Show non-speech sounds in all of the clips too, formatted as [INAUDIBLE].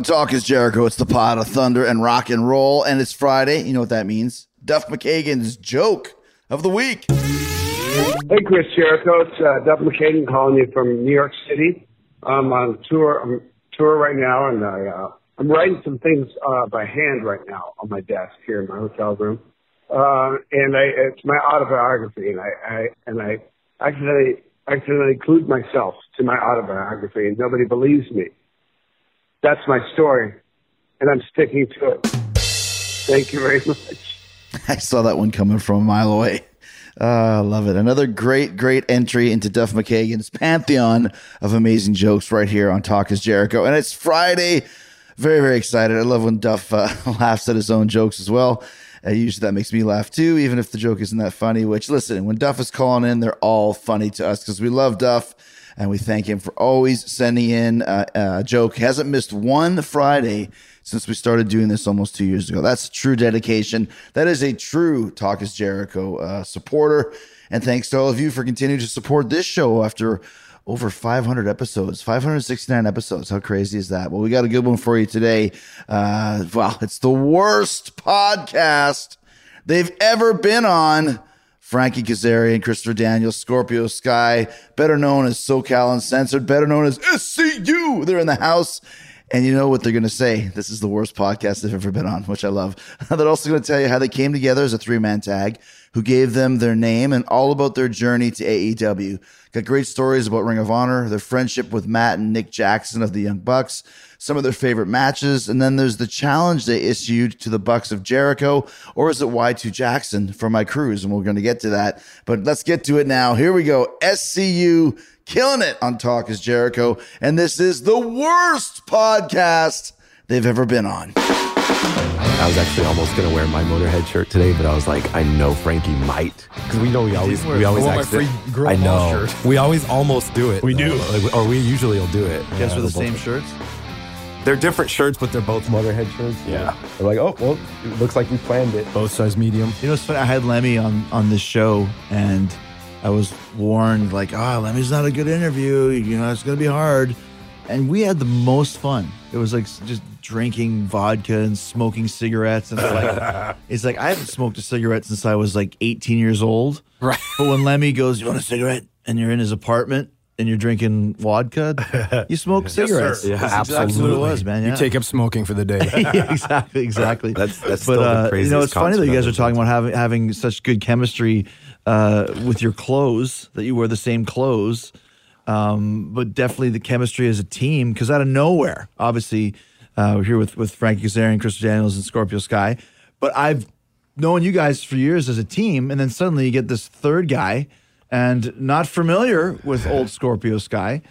Talk is Jericho. It's the pot of thunder and rock and roll, and it's Friday. You know what that means? Duff McKagan's joke of the week. Hey, Chris Jericho. It's uh, Duff McKagan calling you from New York City. I'm on tour. I'm tour right now, and I, uh, I'm writing some things uh, by hand right now on my desk here in my hotel room. Uh, and I, it's my autobiography, and I, I and I accidentally accidentally include myself to my autobiography, and nobody believes me. That's my story, and I'm sticking to it. Thank you very much. [LAUGHS] I saw that one coming from a mile away. Uh, I love it. Another great, great entry into Duff McKagan's pantheon of amazing jokes right here on Talk is Jericho. And it's Friday. Very, very excited. I love when Duff uh, [LAUGHS] laughs at his own jokes as well. Uh, usually that makes me laugh too, even if the joke isn't that funny. Which, listen, when Duff is calling in, they're all funny to us because we love Duff and we thank him for always sending in uh, a joke. Hasn't missed one Friday since we started doing this almost two years ago. That's true dedication. That is a true Talk is Jericho uh, supporter. And thanks to all of you for continuing to support this show after over 500 episodes, 569 episodes. How crazy is that? Well, we got a good one for you today. Uh, it's the worst podcast they've ever been on. Frankie Kazarian, Christopher Daniels, Scorpio Sky, better known as SoCal Uncensored, better known as SCU. They're in the house. And you know what they're going to say? This is the worst podcast they've ever been on, which I love. [LAUGHS] they're also going to tell you how they came together as a three man tag, who gave them their name, and all about their journey to AEW. Got great stories about Ring of Honor, their friendship with Matt and Nick Jackson of the Young Bucks, some of their favorite matches, and then there's the challenge they issued to the Bucks of Jericho, or is it Y2 Jackson for my cruise? And we're going to get to that. But let's get to it now. Here we go. SCU killing it on Talk is Jericho. And this is the worst podcast they've ever been on. I was actually almost gonna wear my Motorhead shirt today, but I was like, I know Frankie might because we know we always we always I want my free grill I know shirt. we always almost do it. We do. Like, or we usually will do it. Guess Yeah, with the we're same both- shirts? They're different shirts, but they're both Motorhead shirts. Yeah. They're like, oh well, it looks like we planned it. Both size medium. You know, it's funny. I had Lemmy on on this show, and I was warned, like, "Oh, Lemmy's not a good interview. You know, it's gonna be hard." And we had the most fun. It was like just drinking vodka and smoking cigarettes, and it's like, [LAUGHS] it's like I haven't smoked a cigarette since I was like 18 years old. Right. But when Lemmy goes, "You want a cigarette?" and you're in his apartment and you're drinking vodka, [LAUGHS] you smoke cigarettes. Yeah, That's exactly what it absolutely. was, man. Yeah. You take up smoking for the day. [LAUGHS] yeah, exactly, exactly. [LAUGHS] That's- that's but still the uh, you know, it's funny that you guys are talking about having having such good chemistry uh, with your clothes that you wear the same clothes, um, but definitely the chemistry as a team because out of nowhere, obviously, uh, we're here with with Frankie Kazarian, Christopher Daniels, and Scorpio Sky, but I've known you guys for years as a team, and then suddenly you get this third guy, and not familiar with old [LAUGHS] Scorpio Sky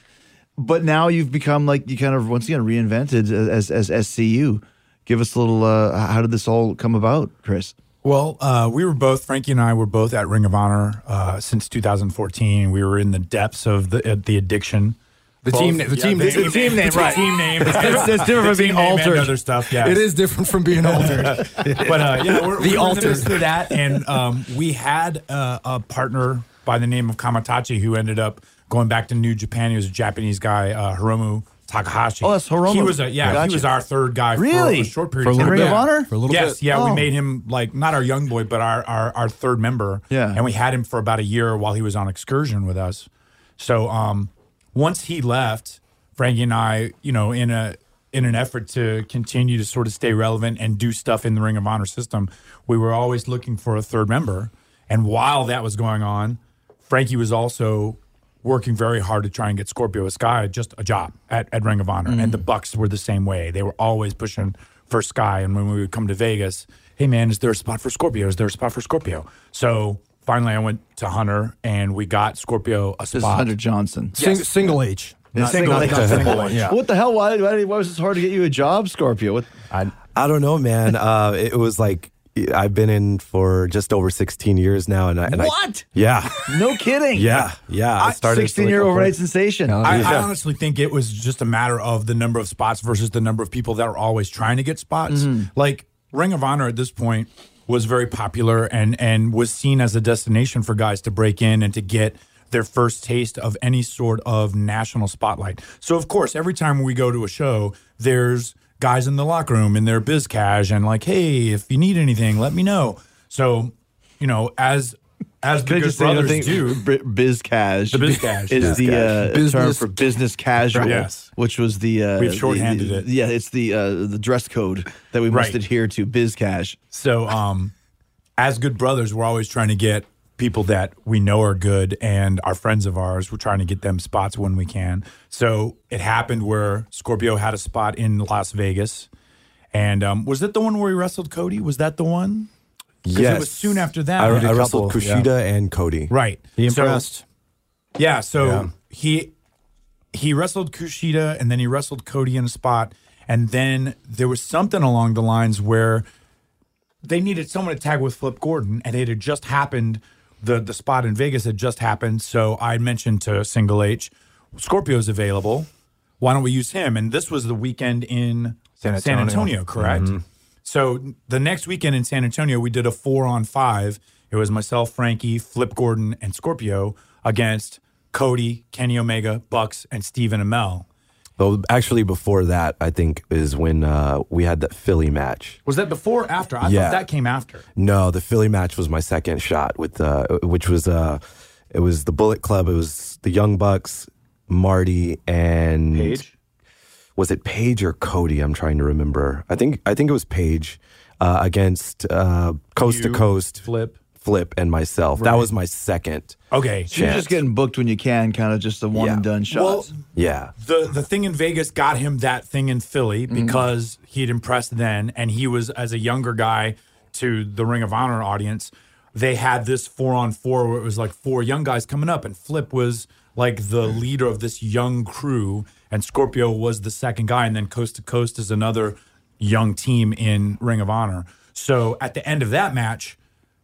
but now you've become like you kind of once again reinvented as as, as SCU. Give us a little. Uh, how did this all come about, Chris? Well, uh, we were both Frankie and I were both at Ring of Honor uh, since 2014. We were in the depths of the uh, the addiction. The Both- team, the yeah, team, the name, [LAUGHS] the team name, the right? Team name. It's, it's different from being Team altered. other stuff. Yeah, It is different from being [LAUGHS] altered. But uh, yeah, we're, The we were altered. the midst of that, and um, we had uh, a partner by the name of Kamaitachi who ended up going back to New Japan. He was a Japanese guy, uh, Hiromu Takahashi. Oh, that's Hiromu. He was a yeah, Gotcha. he was our third guy Really? for a short period For a of little time. Ring of. Honor? For a little yes, bit. yeah, Oh. we made him like not our young boy, but our, our our third member. Yeah. and we had him for about a year while he was on excursion with us. So um, once he left, Frankie and I, you know, in a in an effort to continue to sort of stay relevant and do stuff in the Ring of Honor system, we were always looking for a third member. And while that was going on, Frankie was also working very hard to try and get Scorpio a Sky just a job at, at Ring of Honor. And the Bucks were the same way. They were always pushing for Sky. And when we would come to Vegas, hey man, is there a spot for Scorpio? Is there a spot for Scorpio? So finally I went to Hunter and we got Scorpio a This is spot. Hunter Johnston. Sing, Single H. Not- Single not- H. not single one, yeah. What the hell? Why, why, why was this hard to get you a job, Scorpio? What? I I don't know, man. Uh, it was like I've been in for just over 16 years now, and I, and I- What? yeah, No kidding. [LAUGHS] yeah, yeah. I started 16 year overnight sensation. I, I honestly think it was just a matter of the number of spots versus the number of people that are always trying to get spots. Mm-hmm. Like Ring of Honor at this point was very popular and and was seen as a destination for guys to break in and to get their first taste of any sort of national spotlight. So of course, every time we go to a show, there's guys in the locker room in their biz cash and like, hey, if you need anything, let me know. So, you know, as as the Can good just say brothers thing? do, [LAUGHS] B- Biz cash. The biz cash, is yeah. the uh, term for business casual. Yes. which was the uh, We've the- shorthanded the- it. Yeah, it's the uh, the dress code that we must Right. adhere to. Biz cash. So, um, as good brothers, we're always trying to get people that we know are good and are friends of ours. We're trying to get them spots when we can. So it happened where Scorpio had a spot in Las Vegas, and um, was that the one where he wrestled Cody? Was that the one? 'Cause it was soon after that. I, Did a I wrestled couple, Kushida and Cody. Right. He So- impressed. yeah, so Yeah. he he wrestled Kushida and then he wrestled Cody in a spot, and then there was something along the lines where they needed someone to tag with Flip Gordon, and it had just happened. The The spot in Vegas had just happened, so I mentioned to Single H, Scorpio's available. Why don't we use him? And this was the weekend in San San Antonio. Antonio, correct? Mm-hmm. So the next weekend in San Antonio, we did a four on five. It was myself, Frankie, Flip Gordon, and Scorpio against Cody, Kenny Omega, Bucks, and Stephen Amell. Well, actually, before that, I think is when uh, we had that Philly match. Was that before or after? I Yeah. thought that came after. No, the Philly match was my second shot with uh, which was uh, it was the Bullet Club. It was the Young Bucks, Marty, and Page? Was it Page or Cody? I'm trying to remember. I think I think it was Page uh, against uh, Coast You, to Coast, Flip. Flip, and myself. That was my second. Okay. So you're just getting booked when you can, kind of just a one and Yeah. done Well. Yeah, the the thing in Vegas got him that thing in Philly Mm-hmm. because he'd impressed then, and he was as a younger guy to the Ring of Honor audience. They had this four on four where it was like four young guys coming up, and Flip was like the leader of this young crew, and Scorpio was the second guy, and then Coast to Coast is another young team in Ring of Honor. So at the end of that match,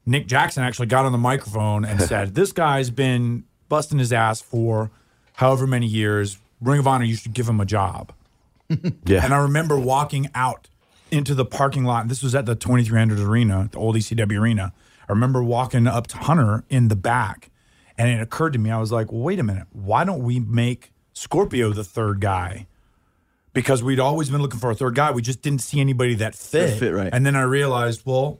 Nick Jackson actually got on the microphone and [LAUGHS] said, This guy's been busting his ass for however many years. Ring of Honor, you should give him a job. [LAUGHS] yeah. And I remember walking out into the parking lot. This was at the 2300 Arena, the old ECW Arena. I remember walking up to Hunter in the back. And it occurred to me, I was like, well, wait a minute. Why don't we make Scorpio the third guy? Because we'd always been looking for a third guy. We just didn't see anybody that fit. fit right. And then I realized, well,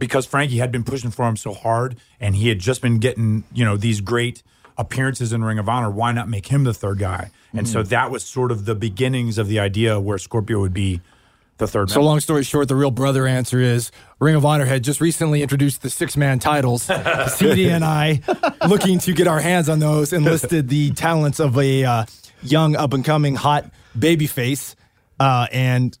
because Frankie had been pushing for him so hard and he had just been getting, you know, these great appearances in Ring of Honor, why not make him the third guy? And so that was sort of the beginnings of the idea where Scorpio would be the third So member. long story short, the real brother answer is Ring of Honor had just recently introduced the six man titles. [LAUGHS] CD and I, looking to get our hands on those, enlisted the talents of a uh, young up and coming hot baby face, uh, and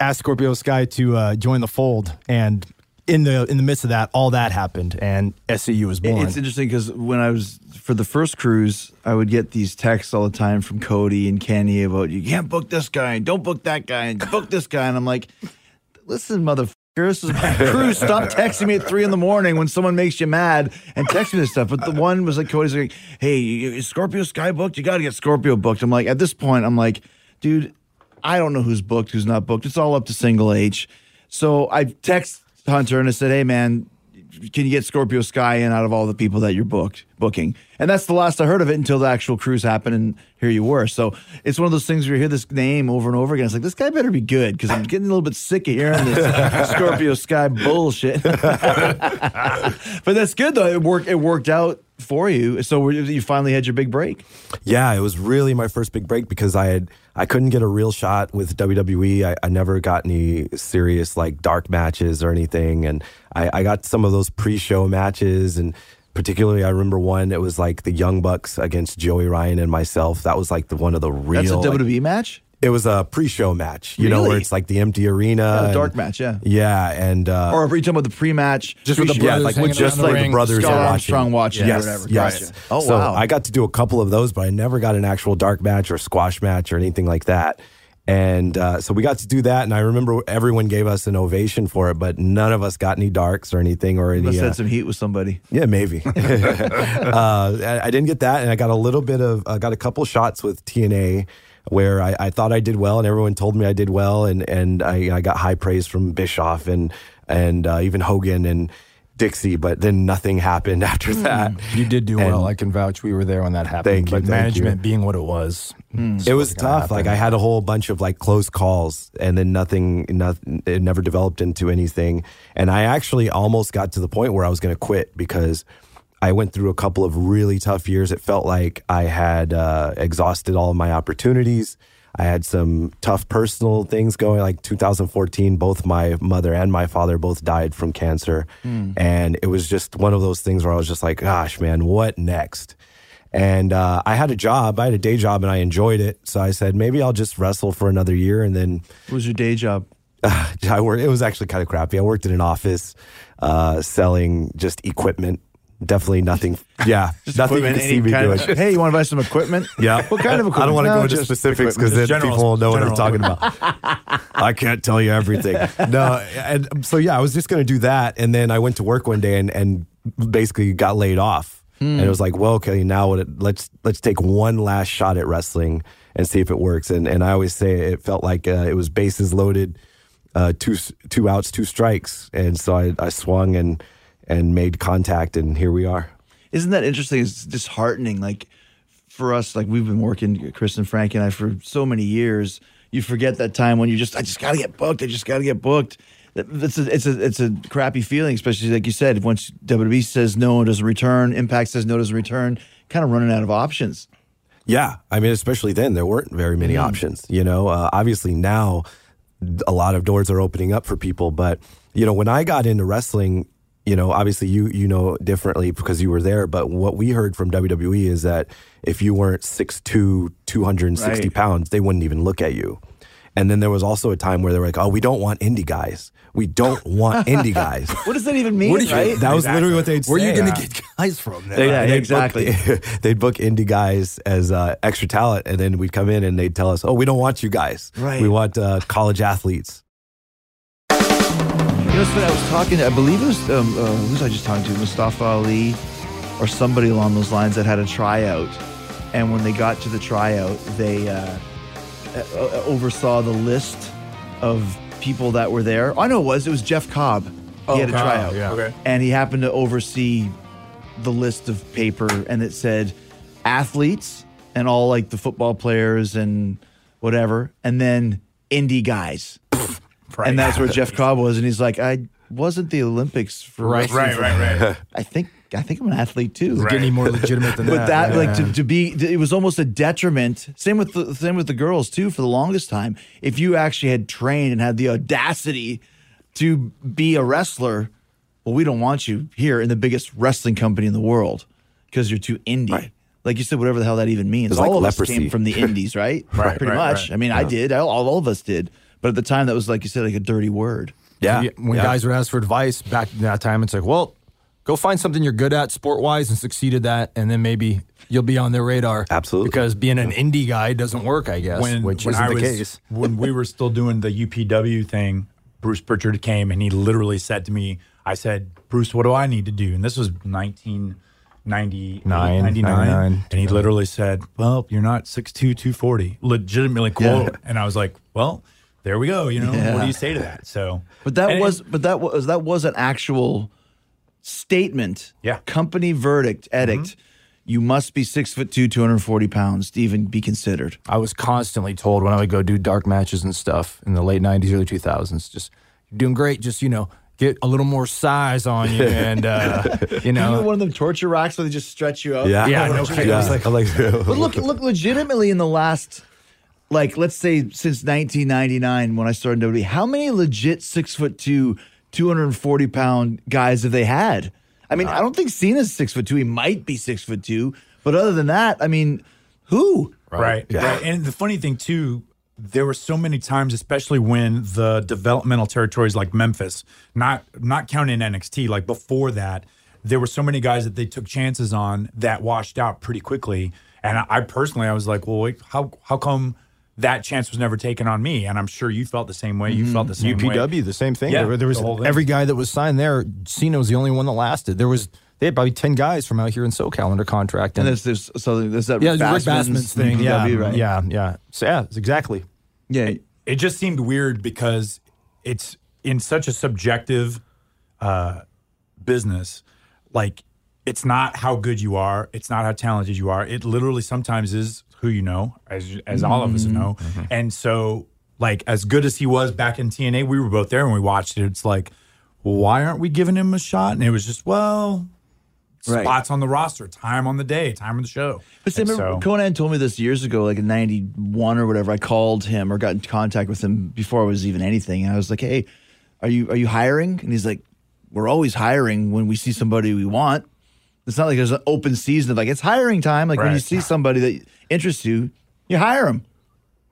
asked Scorpio Sky to uh, join the fold. And in the in the midst of that, all that happened, and SCU was born. It's interesting because when I was for the first cruise, I would get these texts all the time from Cody and Kenny about you can't book this guy and don't book that guy and book this guy, and I'm like, listen, motherfucker. This is my cruise. Stop texting me at three in the morning when someone makes you mad and text me this stuff. But the one was like Cody's like, "Hey, is Scorpio Sky booked? You got to get Scorpio booked." I'm like, at this point, I'm like, dude, I don't know who's booked, who's not booked. It's all up to Single H. So I text Hunter and I said, "Hey, man, can you get Scorpio Sky in out of all the people that you're booked booking?" And that's the last I heard of it until the actual cruise happened, and here you were. So it's one of those things where you hear this name over and over again. It's like this guy better be good because I'm getting a little bit sick of hearing this [LAUGHS] Scorpio Sky bullshit. [LAUGHS] but that's good though. It worked. It worked out for you. So you finally had your big break. Yeah, it was really my first big break because I had I couldn't get a real shot with WWE. I, I never got any serious like dark matches or anything, and I, I got some of those pre-show matches, and particularly I remember one. It was like the Young Bucks against Joey Ryan and myself. That was like the one of the real. That's a like- WWE match. It was a pre-show match, you know, where it's like the empty arena, Yeah, and- dark match, yeah. yeah, and uh, Or are you talking about the pre-match? Just with the pre-show? yeah, like with just around the like the ring. brothers Scott are Armstrong watching it or Yes, whatever. yes. Gotcha. Oh, so wow. I got to do a couple of those, but I never got an actual dark match or squash match or anything like that. And uh, so we got to do that, and I remember everyone gave us an ovation for it, but none of us got any darks or anything or any. Must have uh, had some heat with somebody. yeah, maybe. [LAUGHS] uh, I, I didn't get that, and I got a little bit of, I got a couple shots with TNA where I, I thought I did well, and everyone told me I did well, and and I, I got high praise from Bischoff and and uh, even Hogan, and Dixie, but then nothing [LAUGHS] happened after that. You did do well. I can vouch. We were there when that happened. Thank you, But thank management you. being what it was, It was tough. Like I had a whole bunch of like close calls, and then nothing, nothing. It never developed into anything. And I actually almost got to the point where I was going to quit because I went through a couple of really tough years. It felt like I had uh, exhausted all of my opportunities. I had some tough personal things going. Like 2014, both my mother and my father both died from cancer, and it was just one of those things where I was just like, "Gosh, man, what next?" And uh, I had a job. I had a day job, and I enjoyed it. So I said, maybe I'll just wrestle for another year, and then What was your day job? [SIGHS] I worked. It was actually kind of crappy. I worked in an office uh, selling just equipment. Definitely nothing. Yeah, [LAUGHS] nothing you can see me doing. of- hey, you want to buy some equipment? [LAUGHS] Yeah. What kind of equipment? I don't want to No, go into specifics because then general- people will know what I'm talking about. [LAUGHS] I can't tell you everything. No. And so, yeah, I was just going to do that. And then I went to work one day and, and basically got laid off. And it was like, well, okay, now what, let's let's take one last shot at wrestling and see if it works. And and I always say it felt like uh, it was bases loaded, uh, two two outs, two strikes. And so I, I swung and and made contact, and here we are. Isn't that interesting? It's disheartening. Like for us, like we've been working, Chris and Frank and I, for so many years. You forget that time when you just, I just got to get booked. I just got to get booked. It's a, it's a, it's a crappy feeling, especially like you said. Once WWE says no, it doesn't return. Impact says no, doesn't return. Kind of running out of options. Yeah, I mean, especially then, there weren't very many options. You know, uh, obviously now a lot of doors are opening up for people, but you know, when I got into wrestling, you know, obviously you you know differently because you were there. But what we heard from WWE is that if you weren't 6'2", 260 Right. pounds, they wouldn't even look at you. And then there was also a time where they were like, "Oh, we don't want indie guys. We don't want [LAUGHS] indie guys." What does that even mean, you- right? That was literally what they'd say. where are you going to get guys from? They- Yeah, they'd exactly. Book, [LAUGHS] they'd book indie guys as uh, extra talent, and then we'd come in and they'd tell us, "Oh, we don't want you guys. Right. We want uh, college athletes." I was talking. I believe it was um, uh, who was I just talking to? Mustafa Ali, or somebody along those lines that had a tryout, and when they got to the tryout, they uh, uh, oversaw the list of people that were there. I know it was. It was Jeff Cobb. He had a Cobb, tryout, yeah. Okay. and he happened to oversee the list of paper, and it said athletes and all like the football players and whatever, and then indie guys. Right. And that's where Jeff Cobb was, and he's like, I wasn't the Olympics for Right. Right, for- right, right. I think I think I'm an athlete too. Does it get any more legitimate than [LAUGHS] But that? But that, like to, to be, it was almost a detriment. Same with the same with the girls too. For the longest time, if you actually had trained and had the audacity to be a wrestler, well, we don't want you here in the biggest wrestling company in the world because you're too indie. Like you said, whatever the hell that even means. It's All like of us came from the [LAUGHS] indies, right? Right, Pretty right, much. right. I mean, I did. All, all of us did. But at the time, that was like you said, like a dirty word. Yeah, Yeah, when yeah. guys were asked for advice back in that time, it's like, well, go find something you're good at sport wise and succeed at that, and then maybe you'll be on their radar. Absolutely. Because being an indie guy doesn't work, I guess, when, which when isn't the was, case. [LAUGHS] when we were still doing the UPW thing, Bruce Pritchard came and he literally said to me, I said, Bruce, what do I need to do? And this was 1999, Nine, 99. 99. And he literally said, Well, you're not 6'2, 240. Legitimately quote. And I was like, Well, there we go. You know, what do you say to that? So, But that and- was, but that was that was an actual statement. Yeah. Mm-hmm. Company verdict, edict. You must be six foot two, two hundred forty pounds to even be considered. I was constantly told when I would go do dark matches and stuff in the late 90s, early 2000s, just you're doing great. Just, you know, get a little more size on you. [LAUGHS] And, uh, you You know, know, one of them torture racks where they just stretch you out. Yeah, Yeah, no [LAUGHS] kidding. Yeah. I was like- I'm like, But look, look, legitimately in the last, like, let's say since 1999 when I started WWE, how many legit six foot two, 240 pound guys have they had? I mean, I don't think Cena's six foot two. He might be six foot two, but other than that, I mean, who? Right. Right. And the funny thing too, there were so many times, especially when the developmental territories like Memphis, not not counting NXT, like before that, there were so many guys that they took chances on that washed out pretty quickly. And I, I personally, I was like, well, wait, how how come that chance was never taken on me? And I'm sure you felt the same way. You felt the same way. UPW, the same thing. Yeah, there, there was the whole thing. every guy that was signed there. Cena was the only one that lasted. There was they had probably ten guys from out here in SoCal under contract, And there's, there's so there's that yeah, the Rick Bassman's Bassman's thing. Yeah, UPW, right? yeah, yeah. So yeah, exactly. yeah. it just seemed weird because it's in such a subjective uh, business, like it's not how good you are, it's not how talented you are. It literally sometimes is who you know, as as all of us mm-hmm. know. Mm-hmm. And so, like as good as he was back in TNA, we were both there and we watched it. It's like, why aren't we giving him a shot? And it was just, well, Right. spots on the roster, time on the day, time on the show. But see, I remember so- Konnan told me this years ago, like in '91 or whatever. I called him or got in contact with him before I was even anything, and I was like, "Hey, are you are you hiring?" And he's like, "We're always hiring when we see somebody we want. It's not like there's an open season of like it's hiring time. Like when you see somebody that interests you, you hire them.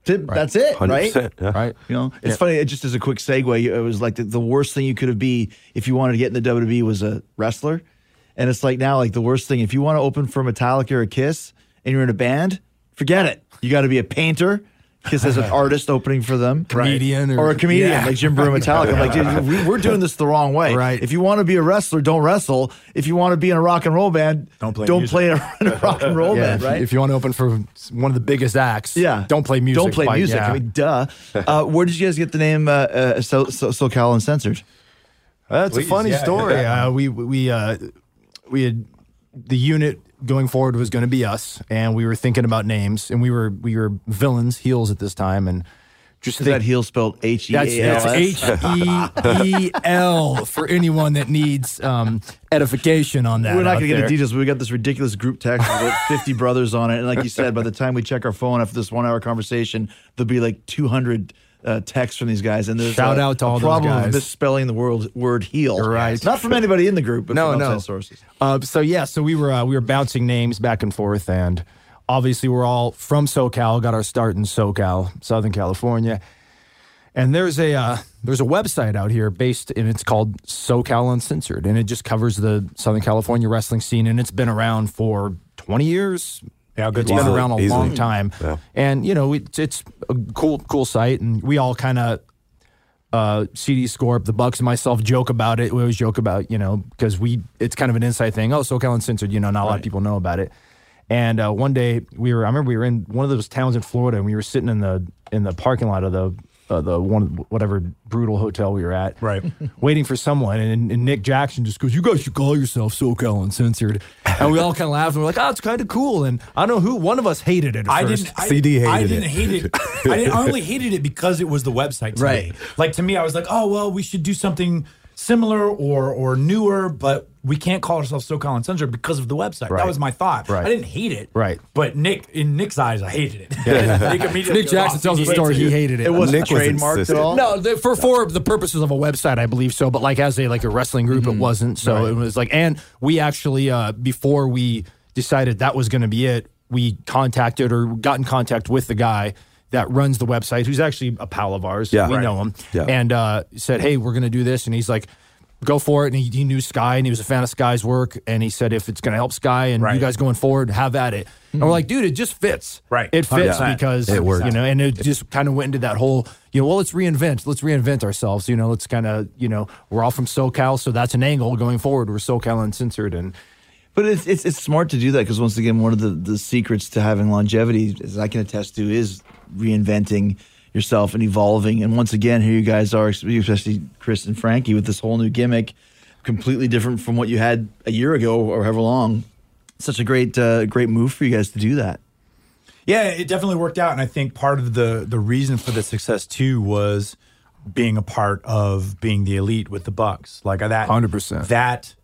That's it, right? 100%, yeah. Right. You know, it's funny. It just as a quick segue, it was like the, the worst thing you could have be if you wanted to get in the WWE was a wrestler, and it's like now like the worst thing if you want to open for Metallica or Kiss and you're in a band, forget it. You got to be a painter. Kiss as an [LAUGHS] artist opening for them, Comedian or, or- a comedian Yeah. like Jim Breuer Metallica. I'm like, dude, [LAUGHS] we, we're doing this the wrong way. Right. If you want to be a wrestler, don't wrestle. If you want to be in a rock and roll band, Don't play Don't music. play in a, [LAUGHS] in a rock and roll Yeah, band. Right. if you want to open for one of the biggest acts, Yeah. don't play music. Don't play like, music. yeah. I mean, duh. Uh, where did you guys get the name uh, uh, so, so, SoCal Uncensored? That's Please, a funny yeah. story. Uh, we we uh, we had the unit going forward was going to be us, and we were thinking about names, and we were we were villains, heels at this time, and just Is think, that heel spelled H E that's, A L that's S? H E E L for anyone that needs um, edification on that. We're not going to get there. into details. but We got this ridiculous group text with about [LAUGHS] 50 brothers on it. And like you said, by the time we check our phone after this one hour conversation, there'll be like 200 uh, texts from these guys. And there's Shout a, out to all problem of guys. misspelling the word, word heel. Right. Not from anybody in the group, but No, from no. outside sources. Uh, so yeah, so we were uh, we were bouncing names back and forth, and obviously we're all from SoCal, got our start in SoCal, Southern California, and there's a uh, there's a website out here based, and it's called SoCal Uncensored, and it just covers the Southern California wrestling scene, and it's been around for 20 years. Yeah, good It's been around a easily. long time, Yeah. and you know it's it's a cool cool site, and we all kind of uh, CD Scorp, the Bucks, and myself joke about it. We always joke about, you know, because we it's kind of an inside thing. Oh, SoCal Uncensored, you know, not a lot of people know about it. And uh, one day we were, I remember we were in one of those towns in Florida, and we were sitting in the in the parking lot of the uh, the one whatever brutal hotel we were at, Right. [LAUGHS] waiting for someone. And, and Nick Jackson just goes, "You guys should call yourself SoCal Uncensored." And we all kind of laughed. and We're like, "Oh, it's kind of cool." And I don't know who one of us hated it. At I first. didn't. I, CD hated I didn't it. hate it. I, didn't, I only hated it because it was the website. To Right. Me. Like to me, I was like, oh well, we should do something similar or or newer, but we can't call ourselves SoCal Uncensored because of the website. Right. That was my thought. Right. I didn't hate it. Right. But Nick, in Nick's eyes, I hated it. [LAUGHS] Nick, Nick Jackson "Oh, tells the story. He hated it. It wasn't Nick was trademarked at all. No, the, for for the purposes of a website, I believe so. But like as a like a wrestling group, it wasn't. So it was like, and we actually uh, before we decided that was going to be it, we contacted or got in contact with the guy that runs the website, who's actually a pal of ours. Yeah. we Right. know him, Yeah. and uh, said, "Hey, we're going to do this," and he's like. Go for it. And he, he knew Sky and he was a fan of Sky's work. And he said, if it's going to help Sky and you guys going forward, have at it. And we're hmm. like, dude, it just fits. Right. It fits 100%. because, It works. you know, and it just kind of went into that whole, you know, well, let's reinvent, let's reinvent ourselves. You know, let's kind of, you know, we're all from SoCal, so that's an angle going forward. We're SoCal uncensored, and But it's, it's it's smart to do that because once again, one of the, the secrets to having longevity, as I can attest to, is reinventing yourself and evolving. And once again, here you guys are, especially Chris and Frankie, with this whole new gimmick, completely different from what you had a year ago or however long. Such a great uh, great move for you guys to do that. Yeah, it definitely worked out, and I think part of the the reason for the success too was being a part of being the elite with the Bucks. Like that, 100%. That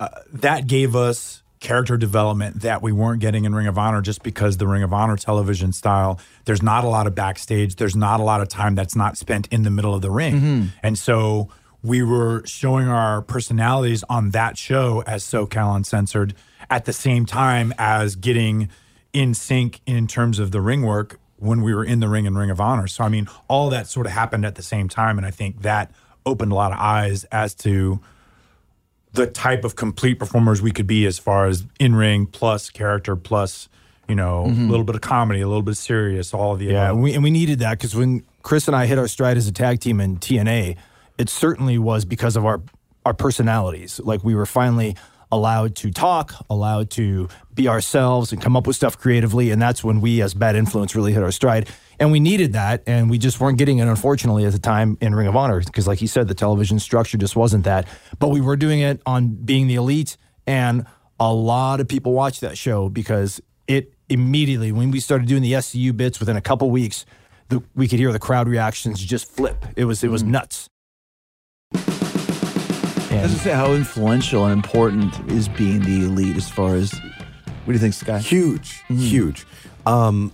uh, that gave us character development that we weren't getting in Ring of Honor just because the Ring of Honor television style. There's not a lot of backstage. There's not a lot of time that's not spent in the middle of the ring, mm-hmm. and so we were showing our personalities on that show as SoCal Uncensored at the same time as getting in sync in terms of the ring work when we were in the ring and Ring of Honor. So I mean, all that sort of happened at the same time, and I think that opened a lot of eyes as to the type of complete performers we could be as far as in ring plus character plus you know a little bit of comedy, a little bit serious, all of the Yeah, and we, and we needed that because when Chris and I hit our stride as a tag team in TNA, it certainly was because of our our personalities. Like we were finally allowed to talk, allowed to be ourselves and come up with stuff creatively. And that's when we, as Bad Influence, really hit our stride. And we needed that. And we just weren't getting it, unfortunately, at the time in Ring of Honor. Because, like he said, the television structure just wasn't that. But we were doing it on being the elite. And a lot of people watched that show because it immediately, when we started doing the SCU bits within a couple weeks, the, we could hear the crowd reactions just flip. It was it was nuts. I was gonna say how influential and important is being the elite as far as what do you think, Sky? huge, huge. Um,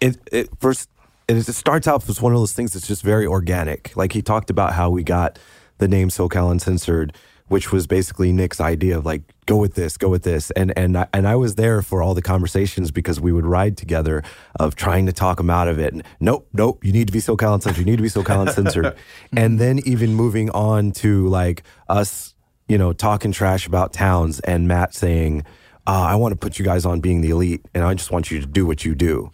it it first it, starts out as one of those things that's just very organic. Like he talked about how we got the name SoCal Uncensored, which was basically Nick's idea of like go with this, go with this, and and I, and I was there for all the conversations because we would ride together of trying to talk him out of it. And nope, nope, you need to be SoCal Uncensored. You need to be SoCal Uncensored, [LAUGHS] and then even moving on to like us, you know, talking trash about towns and Matt saying uh, I want to put you guys on being the elite, and I just want you to do what you do.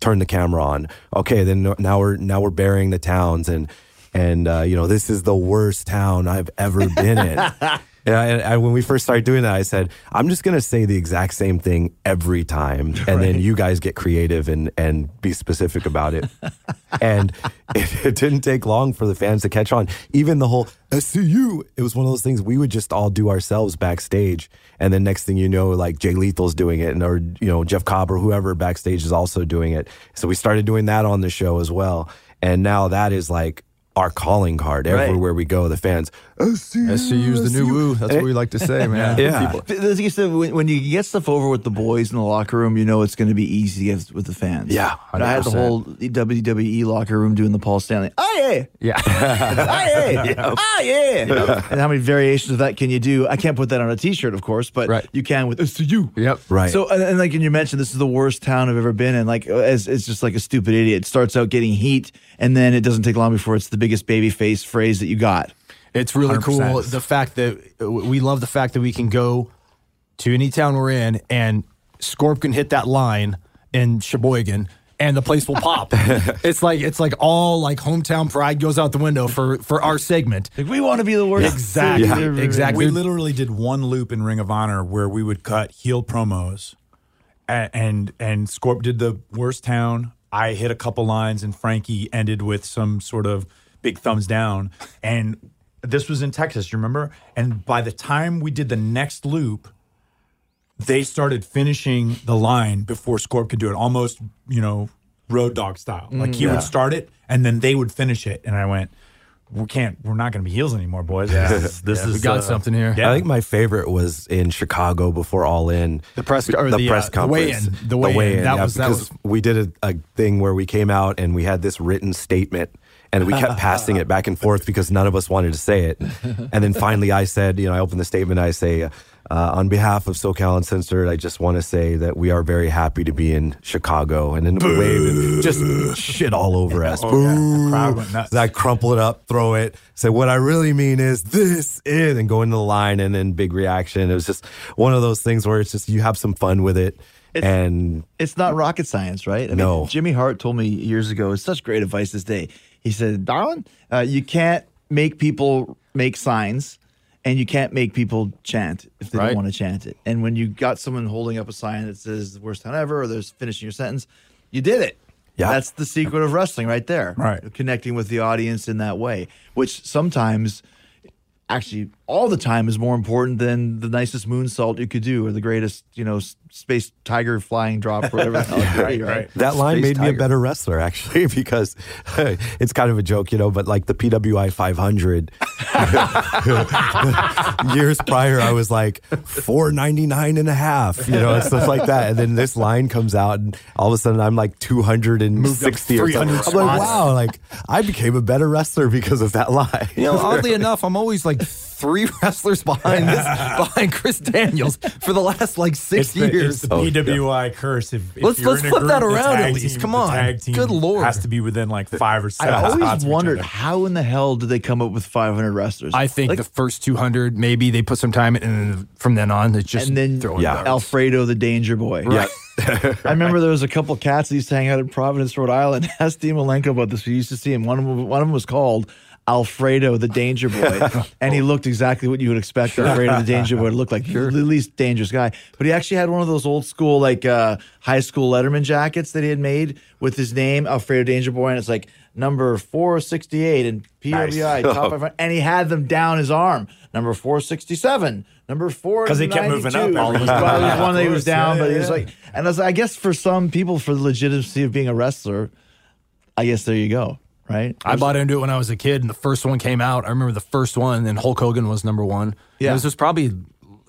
Turn the camera on. Okay, then now we're now we're burying the towns, and and uh, you know this is the worst town I've ever been in. [LAUGHS] And, I, and I- when we first started doing that, I said, I'm just going to say the exact same thing every time. [LAUGHS] And then you guys get creative and, and be specific about it. [LAUGHS] and it, it didn't take long for the fans to catch on. Even the whole SCU, it was one of those things we would just all do ourselves backstage. And then next thing you know, like Jay Lethal's doing it, and or, you know, Jeff Cobb or whoever backstage is also doing it. So we started doing that on the show as well. And now that is like, our calling card Right. everywhere we go. The fans, SCU, SCU's the new woo. That's what we like to say, [LAUGHS] man. Yeah. But As when, when you get stuff over with the boys in the locker room, you know it's going to be easy to get with the fans. Yeah, And I had the whole WWE locker room doing the Paul Stanley. Oh yeah, Yeah. oh yeah, oh yeah. And how many variations of that can you do? I can't put that on a T-shirt, of course, but Right. you can with SCU. yep. Right. So, and, and like and you mentioned, this is the worst town I've ever been in. Like, as it's just like a stupid idiot. It starts out getting heat, and then it doesn't take long before it's the biggest baby face phrase that you got. It's really 100%. cool. The fact that we love the fact that we can go to any town we're in and Scorp can hit that line in Sheboygan and the place will pop. [LAUGHS] it's like it's like all like hometown pride goes out the window for for our segment. Like, we want to be the worst. Exactly. Yeah. Exactly. We literally did one loop in Ring of Honor where we would cut heel promos, and and, and Scorp did the worst town. I hit a couple lines, and Frankie ended with some sort of big thumbs down. And this was in Texas, you remember? And by the time we did the next loop, they started finishing the line before Scorp could do it, almost you know road dog style. Like he would start it, and then they would finish it. And I went. We can't. We're not going to be heels anymore, boys. [LAUGHS] This is, this we is got uh, something here. Yeah. I think my favorite was in Chicago before All In. The press- or the, uh, the weigh-in. The weigh-in. That was- that because was- we did a, a thing where we came out and we had this written statement and we kept [LAUGHS] passing it back and forth because none of us wanted to say it. And then finally I said, you know, I opened the statement. I say, uh, on behalf of SoCal Uncensored, I just want to say that we are very happy to be in Chicago. And then we waved and just shit all over us. Oh, yeah. The crowd went nuts. So I crumple it up, throw it, say, what I really mean is this is, and go into the line and then big reaction. It was just one of those things where it's just, you have some fun with it. It's- and it's not rocket science, right? I No. Mean, Jimmy Hart told me years ago, it's such great advice this day. He said, Darwin, uh, you can't make people make signs and you can't make people chant if they Right. don't want to chant it. And when you got someone holding up a sign that says the worst town ever or there's finishing your sentence, you did it. Yeah. That's the secret of wrestling right there. Right. Connecting with the audience in that way, which sometimes actually all the time is more important than the nicest moonsault you could do or the greatest, you know, space tiger flying drop or whatever the [LAUGHS] hell it could be, right? that line Space made me a better wrestler actually [LAUGHS] because [LAUGHS] it's kind of a joke you know but like the pwi 500 years prior i was like 499 and a half you know and stuff like that. And then this line comes out and all of a sudden i'm like 260 or something. 300 i'm like wow like i became a better wrestler because of that line. You know, oddly enough, I'm always like three [LAUGHS] wrestlers behind this, [LAUGHS] behind Chris Daniels for the last like six It's the, years. it's the oh, PWI curse. If, if Let's- let's flip group, that around at least. team- Come on. tag team Good Lord. has to be within like five or I seven. spots always wondered how in the hell did they come up with 500 wrestlers? I think Like, the first 200, maybe they put some time in, and then from then on, it's just and then throwing Yeah. darts. Alfredo the Danger Boy. yeah [LAUGHS] I remember there was a couple cats that used to hang out in Providence, Rhode Island. [LAUGHS] Asked Dean Malenko about this. We used to see him. One of them, one of them was called Alfredo the Danger Boy, [LAUGHS] and he looked exactly what you would expect Alfredo the Danger Boy to look like. Sure. The least dangerous guy, but he actually had one of those old school like uh, high school Letterman jackets that he had made with his name Alfredo Danger Boy, and it's like number four sixty eight and PWI Nice. top five, and he had them down his arm. Number four sixty seven. Number four, because he kept moving up All every time. well, there was one that he was down, yeah, but he was yeah. like, and as I guess for some people, for the legitimacy of being a wrestler, I guess there you go, right? I bought into it when I was a kid, and the first one came out. I remember the first one, and Hulk Hogan was number one. Yeah. this was probably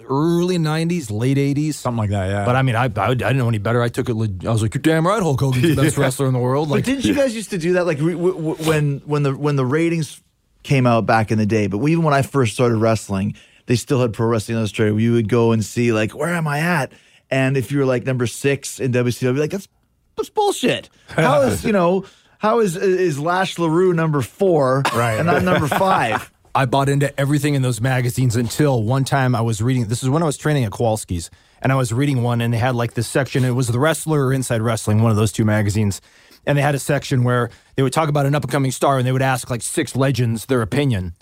early '90s, late '80s, Something like that, yeah. But I mean, I, I, I didn't know any better. I took it. leg- I was like, "You're damn right, Hulk Hogan's the [LAUGHS] best wrestler in the world." But Like, didn't you guys used to do that? Like re- w- w- when when the when the ratings came out back in the day, but even when I first started wrestling, they still had Pro Wrestling Illustrated. Where you would go and see like where am I at, and if you were like number six in WCW, like that's that's bullshit. [LAUGHS] How is you know how is is Lash LeRoux number four Right. and I'm number [LAUGHS] five? I bought into everything in those magazines until one time I was reading. This is when I was training at Kowalski's, and I was reading one, and they had like this section. It was the Wrestler or Inside Wrestling, one of those two magazines, and they had a section where they would talk about an up and coming star, and they would ask like six legends their opinion,